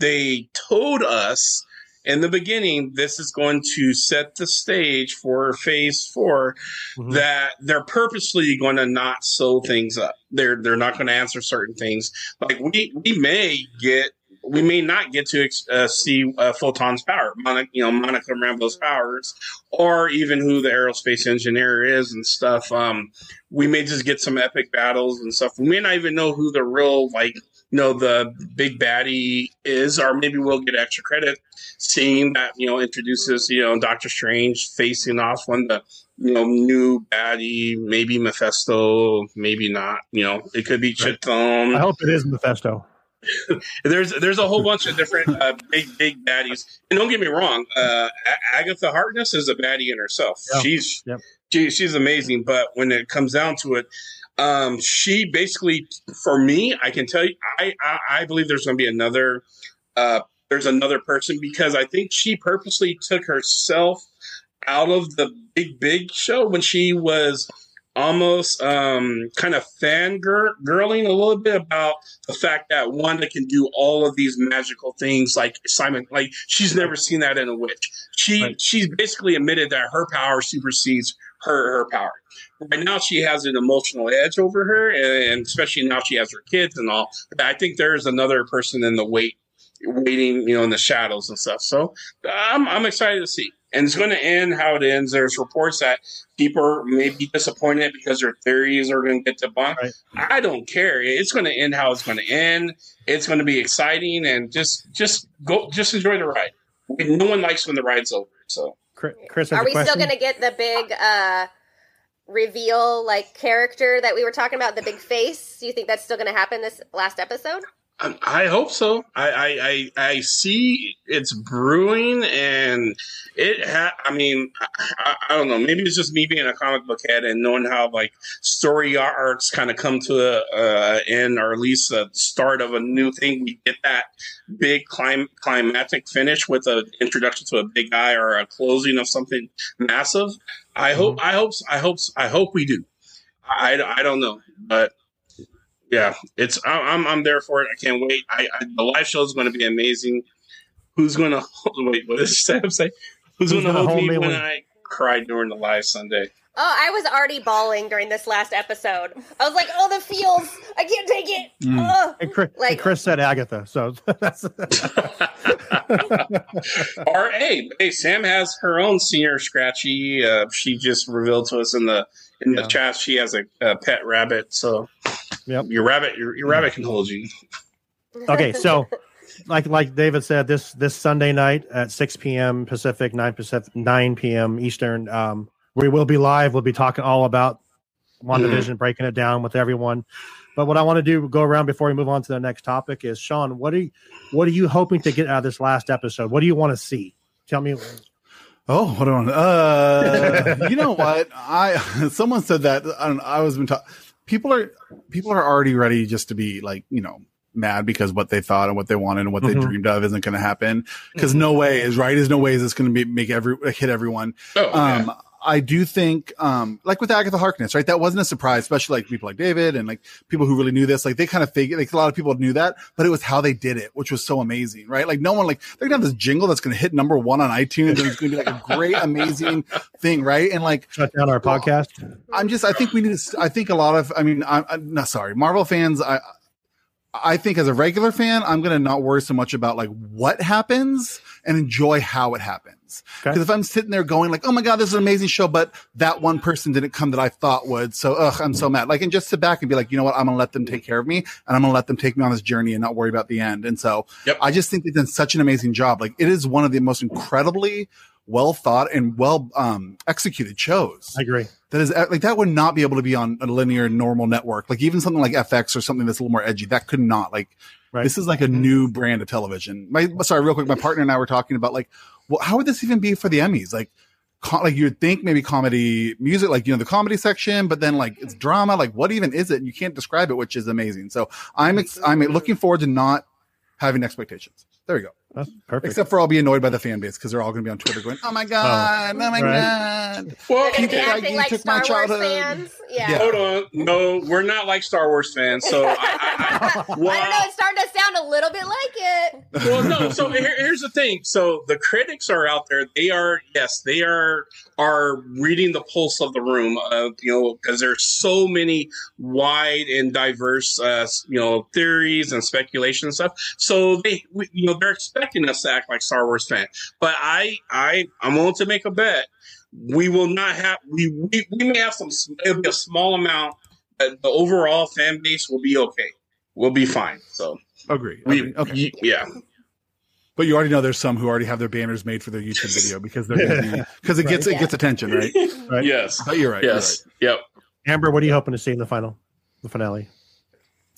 they told us in the beginning this is going to set the stage for phase 4 Mhm. that they're purposely going to not sew things up they're they're not going to answer certain things like we we may get we may not get to uh, see uh, Photon's power, Monica, you know, Monica Rambeau's powers, or even who the aerospace engineer is and stuff. Um, we may just get some epic battles and stuff. We may not even know who the real, like, you know, the big baddie is, or maybe we'll get extra credit seeing that, you know, introduces, you know, Doctor Strange facing off one the, you know, new baddie, maybe Mephisto, maybe not. You know, it could be Chthon. I hope it is Mephisto. There's there's a whole bunch of different uh, big big baddies, and don't get me wrong, uh, Agatha Harkness is a baddie in herself. Yeah. She's Yep. she, she's amazing, but when it comes down to it, um, she basically, for me, I can tell you, I I, I believe there's going to be another. Uh, there's another person because I think she purposely took herself out of the big big show when she was almost um, kind of fangirling a little bit about the fact that Wanda can do all of these magical things like Simon like she's never seen that in a witch. She Right. she's basically admitted that her power supersedes her her power. Right now she has an emotional edge over her and, and especially now she has her kids and all. But I think there's another person in the wait waiting, you know, in the shadows and stuff. So I'm I'm excited to see. And it's going to end how it ends. There's reports that people may be disappointed because their theories are going to get debunked. Right. I don't care. It's going to end how it's going to end. It's going to be exciting and just just go just enjoy the ride. No one likes when the ride's over. So Chris, Chris Are we question. still going to get the big uh, reveal, like character that we were talking about, the big face? Do you think that's still going to happen this last episode? I, hope so. I, I I I see it's brewing, and it. Ha- I mean, I, I, I don't know. Maybe it's just me being a comic book head and knowing how like story arcs kind of come to a uh, end, or at least the start of a new thing. We get that big clim- climatic finish with an introduction to a big guy or a closing of something massive. I hope. I hope. I hope. I hope we do. I, I don't know, but yeah, it's I- I'm I'm there for it. I can't wait. I, I the live show is going to be amazing. Who's going to wait? What does Sam say? Who's, Who's going to hold hold me me when when- I cried during the live Sunday? Oh, I was already bawling during this last episode. I was like, "Oh, the feels! I can't take it." Oh. and Chris, and Like- Chris said Agatha, so that's or hey, hey, Sam has her own Señor Scratchy. Uh, she just revealed to us in the in the chat she has a, a pet rabbit. So Yep. your rabbit, your, your rabbit can hold you. okay. So, like like David said, this this Sunday night at six p.m. Pacific, nine Pacific, nine p.m. Eastern, um, we will be live. We'll be talking all about WandaVision, breaking it down with everyone. But what I want to do, go around before we move on to the next topic, is Sean. What are you, what are you hoping to get out of this last episode? What do you want to see? Tell me. Oh, hold on. Uh, you know what? I someone said that. I don't. I was been talking. People are people are already ready just to be like you know mad because what they thought and what they wanted and what they Mhm. dreamed of isn't going to happen. Because no way is right. Is no way is this going to be make every hit everyone. Oh, yeah. Um, I do think, um, like with Agatha Harkness, right? That wasn't a surprise, especially like people like David and like people who really knew this. Like they kind of figured, like a lot of people knew that, but it was how they did it, which was so amazing, right? Like no one, like they're gonna have this jingle that's gonna hit number one on iTunes and it's gonna be like a great, amazing thing, right? And like Shut down our podcast. I'm just, I think we need to, I think a lot of, I mean, I'm, I'm not sorry, Marvel fans, I, I think as a regular fan, I'm going to not worry so much about like what happens and enjoy how it happens. Okay. Because if I'm sitting there going like, oh my God, this is an amazing show, but that one person didn't come that I thought would. So, ugh, I'm so mad. Like, and just sit back and be like, you know what? I'm going to let them take care of me and I'm going to let them take me on this journey and not worry about the end. And so Yep. I just think they've done such an amazing job. Like it is one of the most incredibly well thought and well, um, executed shows. I agree. that is like that would not be able to be on a linear normal network. Like even something like fx or something that's a little more edgy that could not like Right. this is like a new brand of television. My sorry real quick my partner and i were talking about like well how would this even be for the emmys? Like like you'd think maybe comedy music like you know the comedy section but then like it's drama. Like what even is it? And you can't describe it which is amazing. So i'm ex- i'm looking forward to not having expectations there we go That's perfect. except for i'll be annoyed by the fan base because they're all going to be on twitter going oh my oh. god oh, my right. god Well, They're gonna be Peter acting Feige like took Star my Wars childhood. fans. Yeah. Yeah. hold on. No, we're not like Star Wars fans. So I, I, I, I don't know. It's starting to sound a little bit like it. well, no. So here, here's the thing. So the critics are out there. They are yes, they are are reading the pulse of the room. Uh, you know, because there's so many wide and diverse, uh, you know, theories and speculation and stuff. So they, we, you know, they're expecting us to act like Star Wars fans. But I, I, I'm willing to make a bet. We will not have. We we, we may have some. It'll be a small amount. But the overall fan base will be okay. We'll be fine. So agree, we, agree. okay yeah. But you already know there's some who already have their banners made for their YouTube video because they're because it gets Right. it gets attention, right? Right. Yes. But you're right. Yes. Yep. Amber, what are you hoping to see in the final, the finale?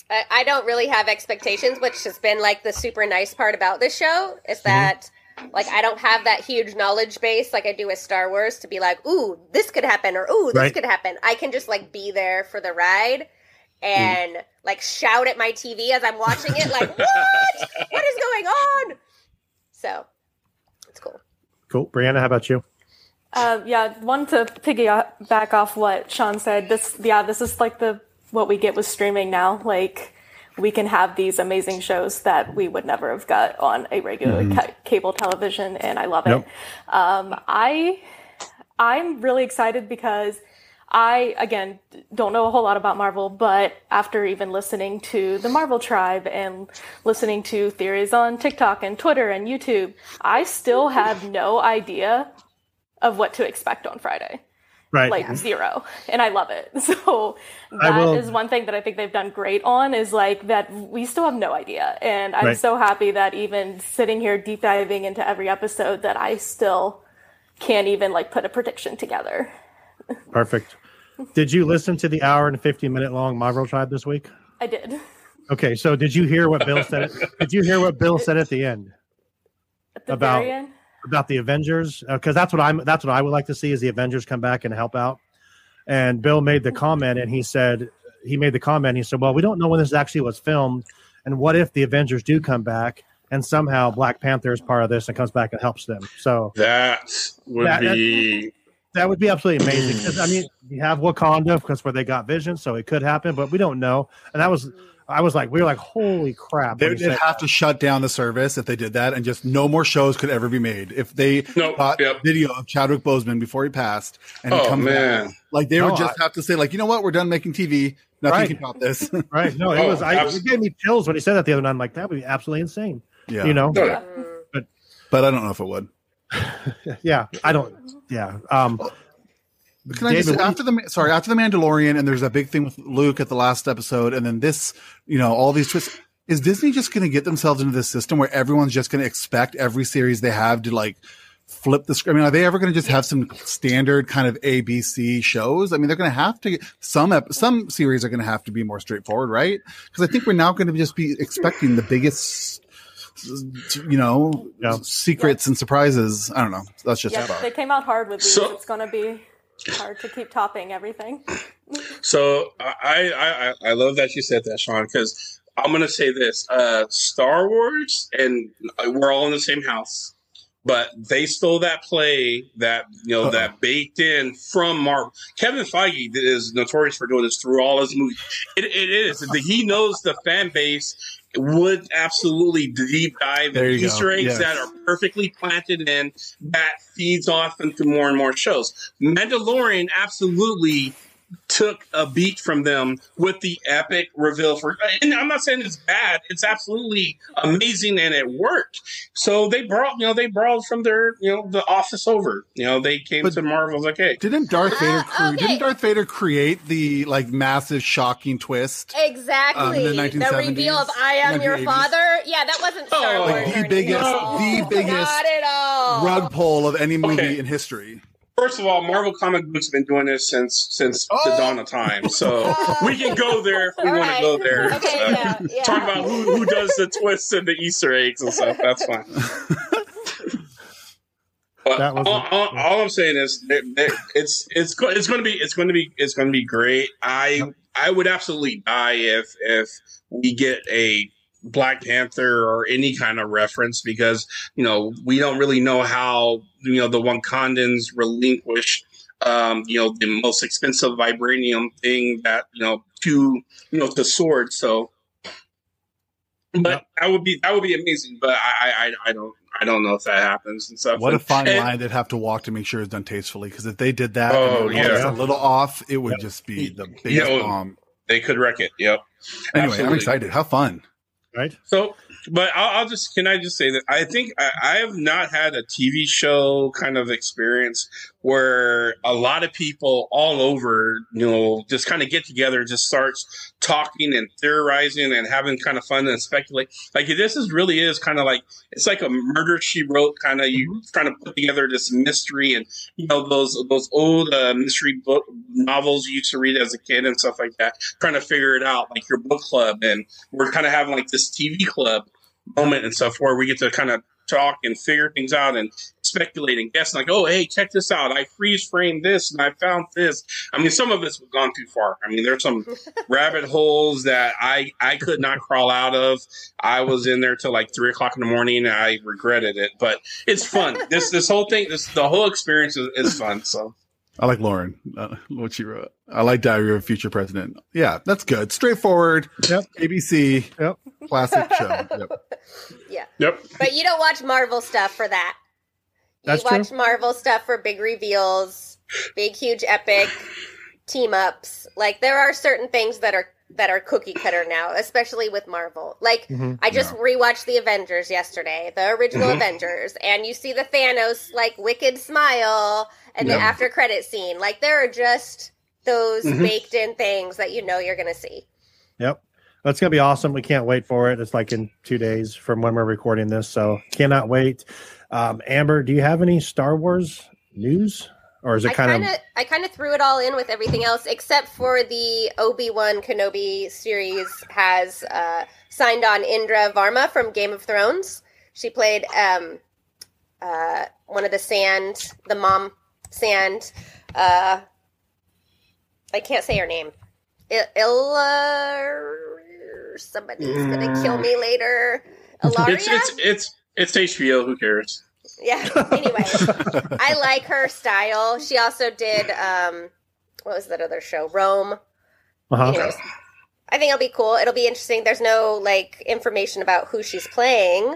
I, I don't really have expectations, which has been like the super nice part about this show is mm-hmm. that like I don't have that huge knowledge base like I do with Star Wars to be like, ooh, this could happen or ooh, this Right. could happen. I can just like be there for the ride and like shout at my TV as I'm watching it, like, what? What is going on? So it's cool. Cool. Brianna, how about you? Uh, yeah, one to piggyback off what Sean said. This, yeah, this is like the what we get with streaming now. Like we can have these amazing shows that we would never have got on a regular Mhm. ca- cable television, and I love it. Um, I I'm really excited because I again don't know a whole lot about Marvel, but after even listening to the Marvel Tribe and listening to theories on TikTok and Twitter and YouTube, I still have no idea of what to expect on Friday. Right. Like mm-hmm. zero. And I love it. So that is one thing that I think they've done great on is like that we still have no idea. And I'm Right. so happy that even sitting here deep diving into every episode that I still can't even like put a prediction together. Perfect. Did you listen to the hour and 50 minute long Marvel Tribe this week? I did. Okay, so did you hear what Bill said? Did you hear what Bill said at the end At the about very end. About the Avengers? Uh, because that's what I'm. That's what I would like to see is the Avengers come back and help out. And Bill made the comment, and he said he made the comment. He said, "Well, we don't know when this actually was filmed, and what if the Avengers do come back and somehow Black Panther is part of this and comes back and helps them?" So That would That- that- be that would be absolutely amazing. I mean, we have Wakanda because where they got Vision, so it could happen, but we don't know. And that was, I was like, we were like, holy crap! They when he would said have to shut down the service if they did that, and just no more shows could ever be made. If they got video of Chadwick Boseman before he passed, and he Oh, comes man. back, like they No, would just have to say, like, you know what, we're done making TV. Nothing Right. can top this. Right. No, it Oh, was. I, it gave me chills when he said that the other night. I'm like, that would be absolutely insane. Yeah. You know. Oh, yeah. But but I don't know if it would. yeah, I don't. Yeah. Um. Can I just David, after the sorry after the Mandalorian and there's that big thing with Luke at the last episode and then this you know all these twists is Disney just going to get themselves into this system where everyone's just going to expect every series they have to like flip the script? I mean, are they ever going to just have some standard kind of ABC shows? I mean, they're going to have to some ep- some series are going to have to be more straightforward, right? Because I think we're now going to just be expecting the biggest you know secrets and surprises. I don't know. That's just yeah, a they came out hard with these. So- it's gonna be hard to keep topping everything. So I, I I love that you said that, Sean, because I'm gonna say this: uh, Star Wars, and we're all in the same house, but they stole that play that you know that baked in from Marvel. Kevin Feige is notorious for doing this through all his movies. It, it is he knows the fan base would absolutely deep dive There in you go. Easter eggs Yes. that are perfectly planted in that feeds off into more and more shows. Mandalorian absolutely took a beat from them with the epic reveal for and I'm not saying it's bad, it's absolutely amazing and it worked. So they brought you know, they borrowed from their you know the office over. You know, they came to Marvel like, hey. Didn't Darth Vader Uh, cre- didn't Darth Vader create the like massive shocking twist? Exactly. Um, in the the reveal of I am your father. Yeah, that wasn't Star Oh, Wars. Like the anything. biggest No, the biggest Not at all. rug pull of any movie Okay. in history. First of all, Marvel comic books have been doing this since since the Oh. dawn of time. So we can go there if we All want to go there. Okay, Uh, yeah, yeah. Talk about who, who does the twists and the Easter eggs and stuff. That's fine. But That was- all, all, all I'm saying is that- that it's it's go- it's going to be it's going to be it's going to be great. I I would absolutely die if if we get a Black Panther or any kind of reference because you know we don't really know how you know the Wakandans relinquish um, you know the most expensive vibranium thing that you know to you know to sword. So, but that would be that would be amazing. But I I, I- I don't I don't know if that happens and stuff. What a And- fine and- line they'd have to walk to make sure it's done tastefully. Because if they did that, Oh, and yeah. just a little off, it would just be the biggest You know, bomb. They could wreck it. Yep. Anyway, I'm excited. Have fun. Right. So, but I'll, I'll just can I just say that I think I, I have not had a TV show kind of experience where a lot of people all over, you know, just kind of get together, just starts talking and theorizing and having kind of fun and speculate. Like this is really is kind of like it's like a murder she wrote kind of you trying to put together this mystery and you know those those old uh, mystery book novels you used to read as a kid and stuff like that, trying to figure it out like your book club and we're kind of having like this TV club moment and stuff where we get to kind of talk and figure things out and speculating, guessing, like, oh, hey, check this out. I freeze framed this and I found this. I mean, some of it's gone too far. I mean, there's some rabbit holes that I, I could not crawl out of. I was in there till like three o'clock in the morning and I regretted it, but it's fun. this, this whole thing, this, the whole experience is, is fun. So. I like Lauren, uh, what she wrote. I like Diary of a Future President. Yeah, that's good. Straightforward. Yep. ABC. Yep. Classic show. Yep. Yeah. Yep. But you don't watch Marvel stuff for that. You watch true. Marvel stuff for big reveals, big huge epic team ups. Like there are certain things that are that are cookie cutter now, especially with Marvel. Like Mhm. I just rewatched the Avengers yesterday, the original Avengers, and you see the Thanos like wicked smile and the after credit scene. Like there are just those Mhm. baked in things that you know you're gonna see. Yep. That's going to be awesome. We can't wait for it. It's like in two days from when we're recording this. So cannot wait. Um, Amber, do you have any Star Wars news? Or is it kind kind of. of I kind of threw it all in with everything else except for the Obi Wan Kenobi series has uh, signed on Indira Varma from Game of Thrones. She played um, uh, one of the Sand, the mom Sand. Uh, I can't say her name. I- Illa. Somebody's gonna kill me later. Ellaria. It's, it's, it's, it's HBO. Who cares? Yeah. Anyway, I like her style. She also did um what was that other show? Rome. Uh-huh. Anyways, I think it'll be cool. It'll be interesting. There's no like information about who she's playing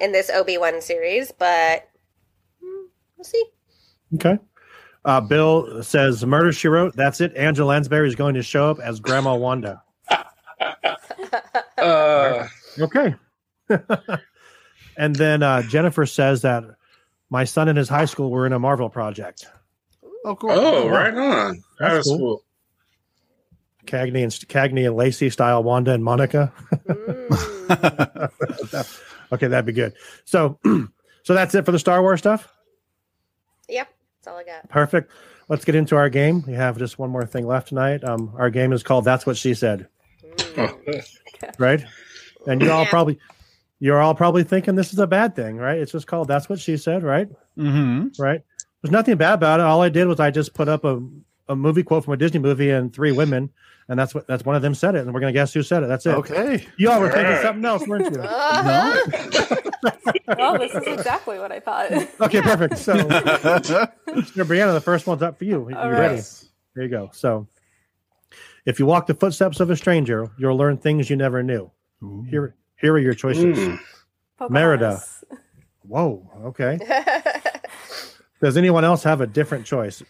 in this Obi Wan series, but we'll see. Okay. Uh, Bill says, Murder She Wrote. That's it. Angela Lansbury is going to show up as Grandma Wanda. Uh, Okay. and then uh, Jennifer says that my son and his high school were in a Marvel project. Oh, cool. oh, right on. That's That's cool. cool. Cagney and Cagney and Lacey style Wanda and Monica. Mm. okay, that'd be good. So, so that's it for the Star Wars stuff. yep, that's all I got. Perfect. Let's get into our game. We have just one more thing left tonight. Um, our game is called "That's What She Said," Oh, right? And you all Yeah. probably, you're all probably thinking this is a bad thing, right? It's just called "That's What She Said," right? Mm-hmm. Right. There's nothing bad about it. All I did was I just put up a, a movie quote from a Disney movie and three women, and that's what that's one of them said it, and we're gonna guess who said it. That's it. Okay. You all were thinking Alright. something else, weren't you? Uh-huh. Oh, this is exactly what I thought. Okay, perfect. So, Mr. Brianna, the first one's up for you. You All ready? There you go. So, if you walk the footsteps of a stranger, you'll learn things you never knew. Here, here are your choices. Mm. Merida. Whoa. Okay. Does anyone else have a different choice that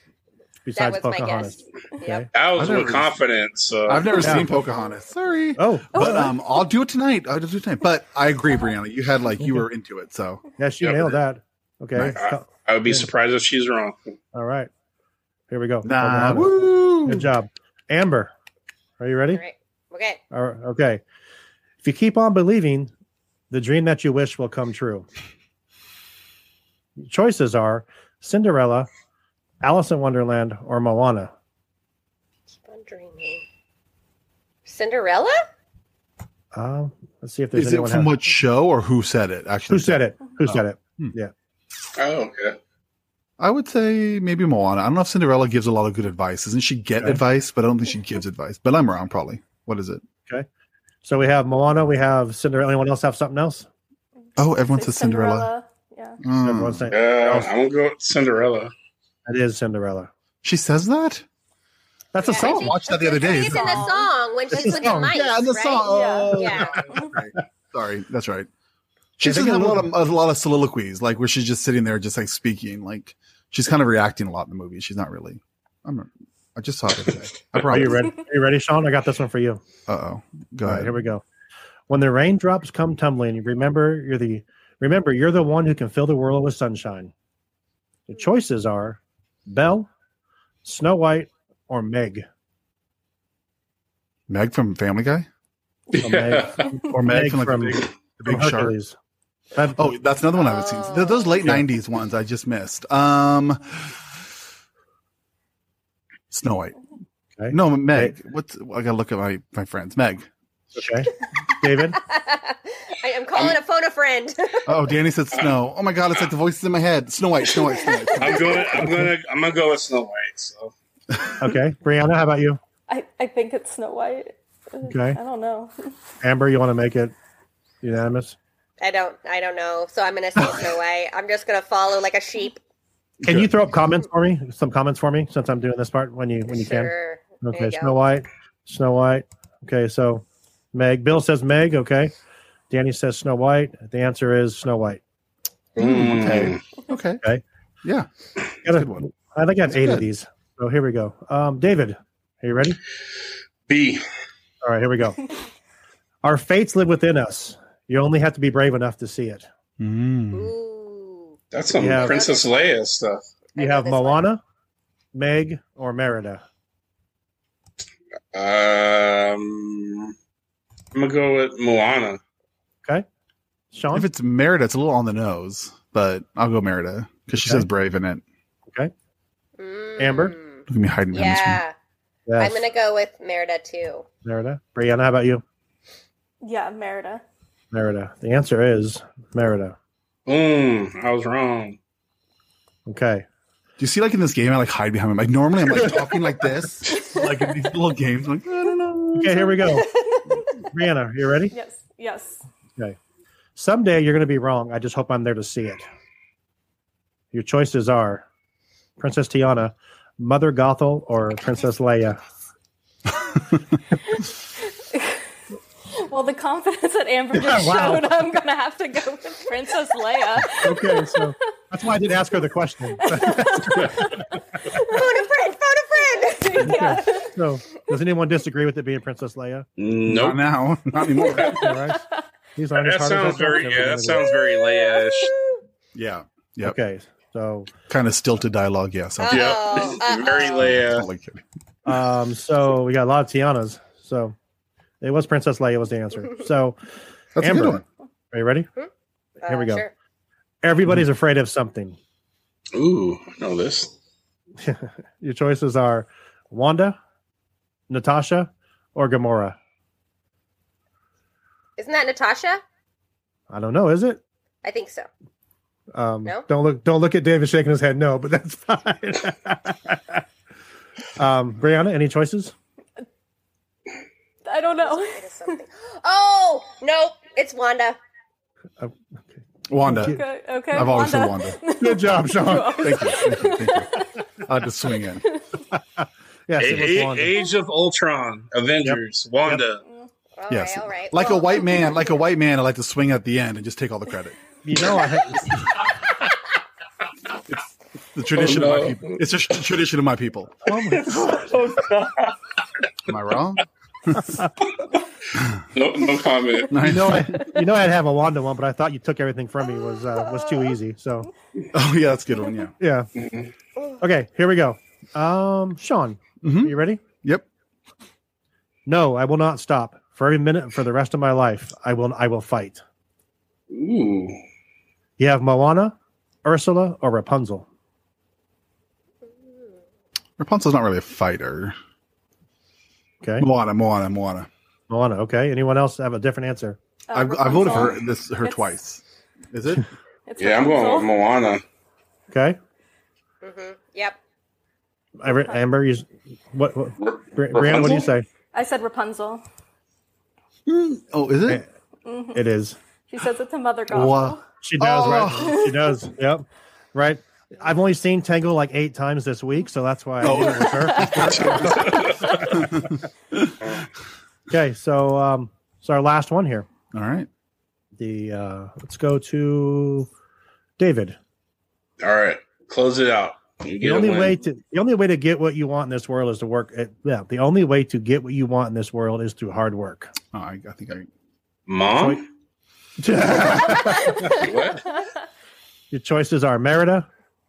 besides was my Pocahontas? guess. Okay. Yep. That was I've never- with confidence. So. I've never Yeah. seen Pocahontas. Sorry. Oh, But um, I'll do it tonight. I'll do it tonight. But I agree, Brianna. You had like you were into it, so yes, you Yep. nailed that. Okay. I, I would be surprised if she's wrong. All right. Here we go. nah. Woo! Good job, Amber. Are you ready? All right. Okay. All right, okay. If you keep on believing, the dream that you wish will come true. Choices are Cinderella, Alice in Wonderland, or Moana. Keep on dreaming. Cinderella? Um, let's see if there's Is it from what show or who said it? Actually, who said it. Who said it? Yeah. Oh, okay. I would say maybe Moana. I don't know if Cinderella gives a lot of good advice. Doesn't she get Okay. advice? But I don't think she gives advice. But I'm wrong, probably. What is it? So we have Moana. We have Cinderella. Anyone else have something else? Oh, everyone says Cinderella. Yeah. Mm. Everyone's saying Uh, I'm gonna go with Cinderella. That is Cinderella. She says that. That's a Yeah, I song. think- Watched that the other I think day. It's in the song when It's she's the with the song. mice. Yeah, in the right? song. Oh, Yeah. right. Sorry, that's right. She Yeah, they doesn't have a a lot of a lot of soliloquies, like where she's just sitting there, just like speaking. Like she's kind of reacting a lot in the movie. She's not really. I'm. Not- I just saw it the other day. I Are you ready? Are you ready, Sean? I got this one for you. Uh oh. Go All right, ahead. here we go. When the raindrops come tumbling, remember you're the remember you're the one who can fill the world with sunshine. The choices are Belle, Snow White, or Meg. Meg from Family Guy, Or Meg, or Meg, Meg from like from- the big, the big shark. Oh, that's another one I haven't seen. Those late Yeah. '90s ones I just missed. Um, Snow White. Okay. No, Meg. What's I gotta look at my my friends. Meg. Okay. David. I am calling a phone a friend. Oh, Danny said snow. Oh my god, it's like the voices in my head. Snow White, Snow White, Snow White. I'm going. I'm gonna. I'm gonna go with Snow White. So Okay. Brianna, how about you? I, I think it's Snow White. Okay. I don't know. Amber, you want to make it unanimous? I don't. I don't know. So I'm gonna say Snow White. I'm just gonna follow like a sheep. Can you throw up comments for me? Some comments for me since I'm doing this part when you when you Sure. can. Okay, you go. Snow White. Snow White. Okay, so Meg. Bill says Meg. Okay. Danny says Snow White. The answer is Snow White. Mm. Okay. Okay. Okay. Yeah. Got Good one. I think I have eight of these. So here we go. Um, David, are you ready? B. All right, here we go. Our fates live within us. You only have to be brave enough to see it. Mm. Ooh. That's some Yeah. Princess Leia stuff. You have this one. Moana, Meg, or Merida. Um, I'm gonna go with Moana. Okay, Sean? If it's Merida, it's a little on the nose, but I'll go Merida because she says brave in it. Okay. Amber? Mm. Look at me hiding behind this one. Yeah. Yes, I'm gonna go with Merida too. Merida. Brianna, how about you? Yeah, Merida. Merida. The answer is Merida. Boom! I was wrong. Okay. Do you see, like in this game, I like hide behind him. Like normally, I'm like talking like this, like in these little games. I'm like, I don't know. Okay, here we go. Brianna, you ready? Yes, yes. Okay. Someday you're going to be wrong. I just hope I'm there to see it. Your choices are Princess Tiana, Mother Gothel, or Princess Leia. Well, the confidence that Amber just Wow. showed, I'm gonna have to go with Princess Leia. Okay, so that's why I did ask her the question. Phone a friend. Phone a friend. yeah. so, does anyone disagree with it being Princess Leia? Not Nope. now, not anymore. All right. These aren't That hard as I sounds thought very. Yeah, that sounds very Leia-ish. yeah, yep. Okay, so Kind of stilted dialogue. Yeah, Yeah, very. Leia. Um, so we got a lot of Tianas. So it was Princess Leia was the answer. So That's Amber, a good one. are you ready? Here we Uh, go. Sure. Everybody's afraid of something. Ooh, I know this. Your choices are Wanda, Natasha, or Gamora. Isn't that Natasha? I don't know. Is it? I think so. Um, No? Don't look. Don't look at David shaking his head. No, but that's fine. um, Brianna, any choices? I don't know. It is something. Oh nope, it's Wanda. Uh, okay, Wanda. Okay, okay. I've always said Wanda. Good job, Sean. Thank you. Thank you. Thank you. I had to swing in. Yes, A- it was Wanda. Age of Ultron, Avengers, Wanda. All Yes. right, all right. Like a white man, like a white man, I like to swing at the end and just take all the credit. You know, I had, The tradition Oh, of my oh, people. It's just the tradition of my people. oh my God. Am I wrong? No, no comment. you know, I, you know, I'd have a Wanda one, but I thought you took everything from me was uh, was too easy. So Oh yeah, that's a good one. Yeah. yeah. Okay, here we go. Um, Sean, Mhm. you ready? Yep. No, I will not stop. For every minute for the rest of my life, I will I will fight. Ooh, You have Moana, Ursula, or Rapunzel. Rapunzel's not really a fighter. Okay, Moana, Moana, Moana. Moana. Okay. Anyone else have a different answer? Uh, I've, I voted for her, this her It's- twice. Is it? It's yeah, I'm going with Moana. Okay, mhm, Yep. Amber, Amber you, what? what R- Bri- Brianna, what do you say? I said Rapunzel. Oh, is it? It is. She says it's a Mother Gothel. Wow. She does, Oh. right? She does. Yep. Right. I've only seen Tango like eight times this week, so that's why I Oh. did it with okay, so um, so our last one here. All right. The uh, let's go to David. All right, close it out. The only way to the only way to get what you want in this world is to work. At, yeah, the only way to get what you want in this world is through hard work. Oh, I, I think I. Mom. what? Your choices are Merida,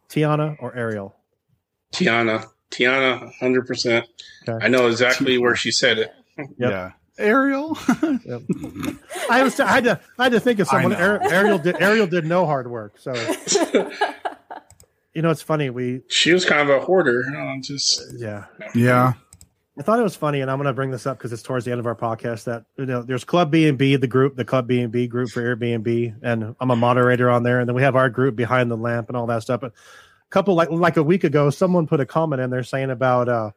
Tiana, or Ariel. Tiana. Tiana, hundred percent. Okay. I know exactly where she said it. Yeah. Ariel. I was I had to I had to think of someone. know. Ar- Ariel did Ariel did no hard work, so you know it's funny. We She was kind of a hoarder. Uh, just yeah yeah. I thought it was funny, and I'm going to bring this up because it's towards the end of our podcast. That you know, there's Club B and B, the group, the Club B and B group for Airbnb, and I'm a moderator on there. And then we have our group behind the lamp and all that stuff. But a couple like like a week ago, someone put a comment in there saying about uh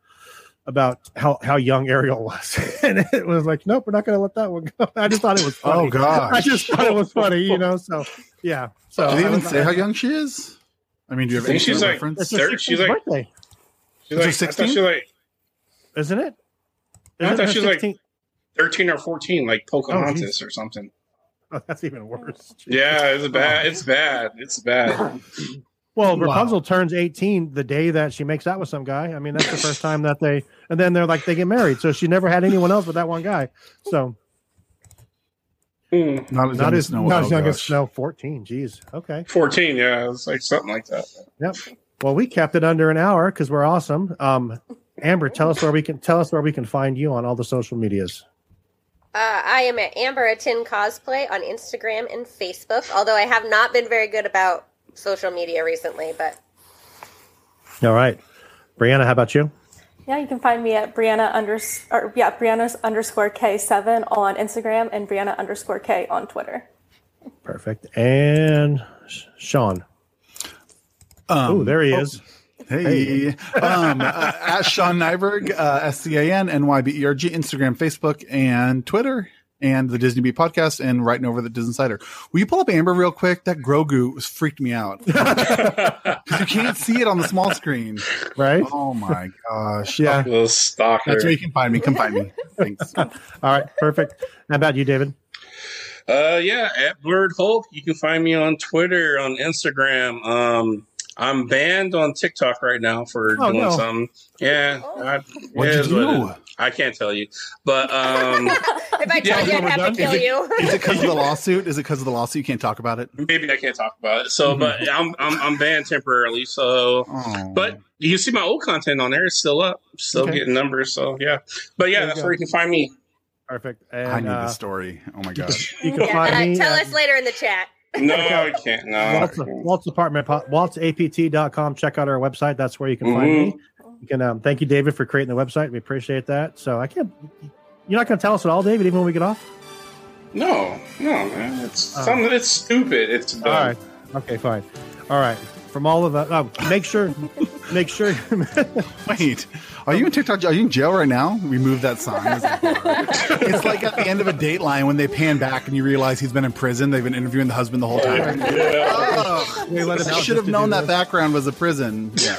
about how how young Ariel was, and it was like, nope, we're not going to let that one go. I just thought it was funny. Oh gosh. I just thought it was funny, you know. So yeah. So Do they even was- say how young she is? I mean, do you have any think she's sort like reference? It's her Third- 16th she's like- birthday, She's like, I thought she like isn't it? I thought she was like- 13 or 14, like Oh, Pocahontas geez. or something. Oh, that's even worse. Yeah, it's bad. It's bad. It's bad. Well, Wow. Rapunzel turns 18 the day that she makes out with some guy. I mean, that's the first time that they, and then they're like, they get married. So she never had anyone else but that one guy. So Hmm. Not as not young as, as Snow. not Oh, as young as. Snow, 14. Jeez. Okay. 14, yeah, it's like something like that. Yep. Well, we kept it under an hour because we're awesome. Um, Amber, tell us where we can tell us where we can find you on all the social medias. Uh, I am at Amber Atin Cosplay on Instagram and Facebook, although I have not been very good about social media recently, but All right. Brianna, how about you? Yeah, you can find me at Brianna unders or yeah, Brianna's underscore K seven on Instagram and Brianna underscore K on Twitter. Perfect. And Sean. Um, oh, there he is. Hey, um, uh, at Sean Nyberg, uh, S C A N N Y B E R G, Instagram, Facebook, and Twitter, and the Disney Beat podcast, and writing over the Disney Insider. Will you pull up Amber real quick? That Grogu was freaked me out because you can't see it on the small screen. Right? Oh my gosh! Yeah. Little stalker. That's where you can find me. Come find me. Thanks. All right. Perfect. How about you, David? Uh, yeah, at Blurred Hope. You can find me on Twitter, on Instagram. Um, I'm banned on TikTok right now for Oh, doing no. something. Yeah, I, What'd you is what it do? I can't tell you, but um, if I told Yeah, you, I'd have done. to kill Is it- you. Is it because of the lawsuit? Is it because of the lawsuit? You can't talk about it. maybe I can't talk about it. So, but I'm I'm, I'm banned temporarily. So, Oh. but you see my old content on there; it's still up, still Okay. getting numbers. So, yeah, but yeah, that's go. where you can find me. Perfect. And, I need uh, the story. Oh my gosh. You can Yeah, find uh, me. tell at us later in the chat. No, I can't. No, Walt's, Walt's apartment, po- waltsapt.com. Check out our website. That's where you can find me. You can, um, thank you, David, for creating the website. We appreciate that. So I can't, you're not going to tell us at all, David, even when we get off? no, no, man. It's Oh. something. It's stupid. It's dumb. All right. Okay, fine. All right. From all of us, oh, make sure, make sure. Wait, are you in TikTok? Are you in jail right now? Remove that sign. it's like at the end of a Dateline when they pan back and you realize he's been in prison. They've been interviewing the husband the whole time. Yeah. we let him out should have known that this. background was a prison. Yeah.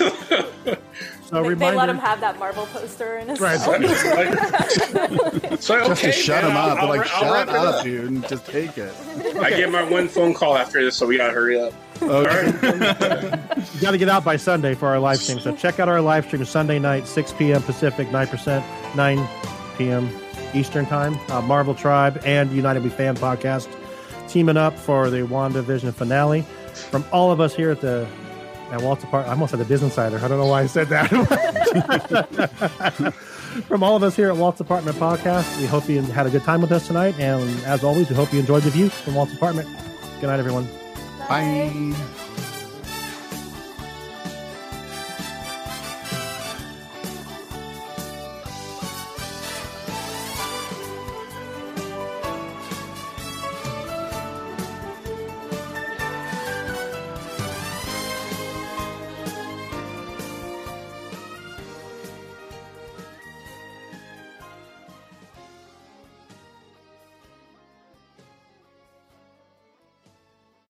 So They, they let him have that Marvel poster in his Right. cell. It's like- Just to shut man, him up. I'll like, I'll shut wrap it up, dude, and just take it. I get my one phone call after this, so we gotta hurry up. All right. you got to get out by Sunday for our live stream. So check out our live stream Sunday night, 6 p.m. Pacific, 9%, 9 p.m. Eastern Time. Uh, Marvel Tribe and United We Fan podcast teaming up for the WandaVision finale. From all of us here at the at Walt's Apart, I almost said the DisInsider. I don't know why I said that. From all of us here at Walt's Apartment Podcast, we hope you had a good time with us tonight. And as always, we hope you enjoyed the view from Walt's Apartment. Good night, everyone. Bye.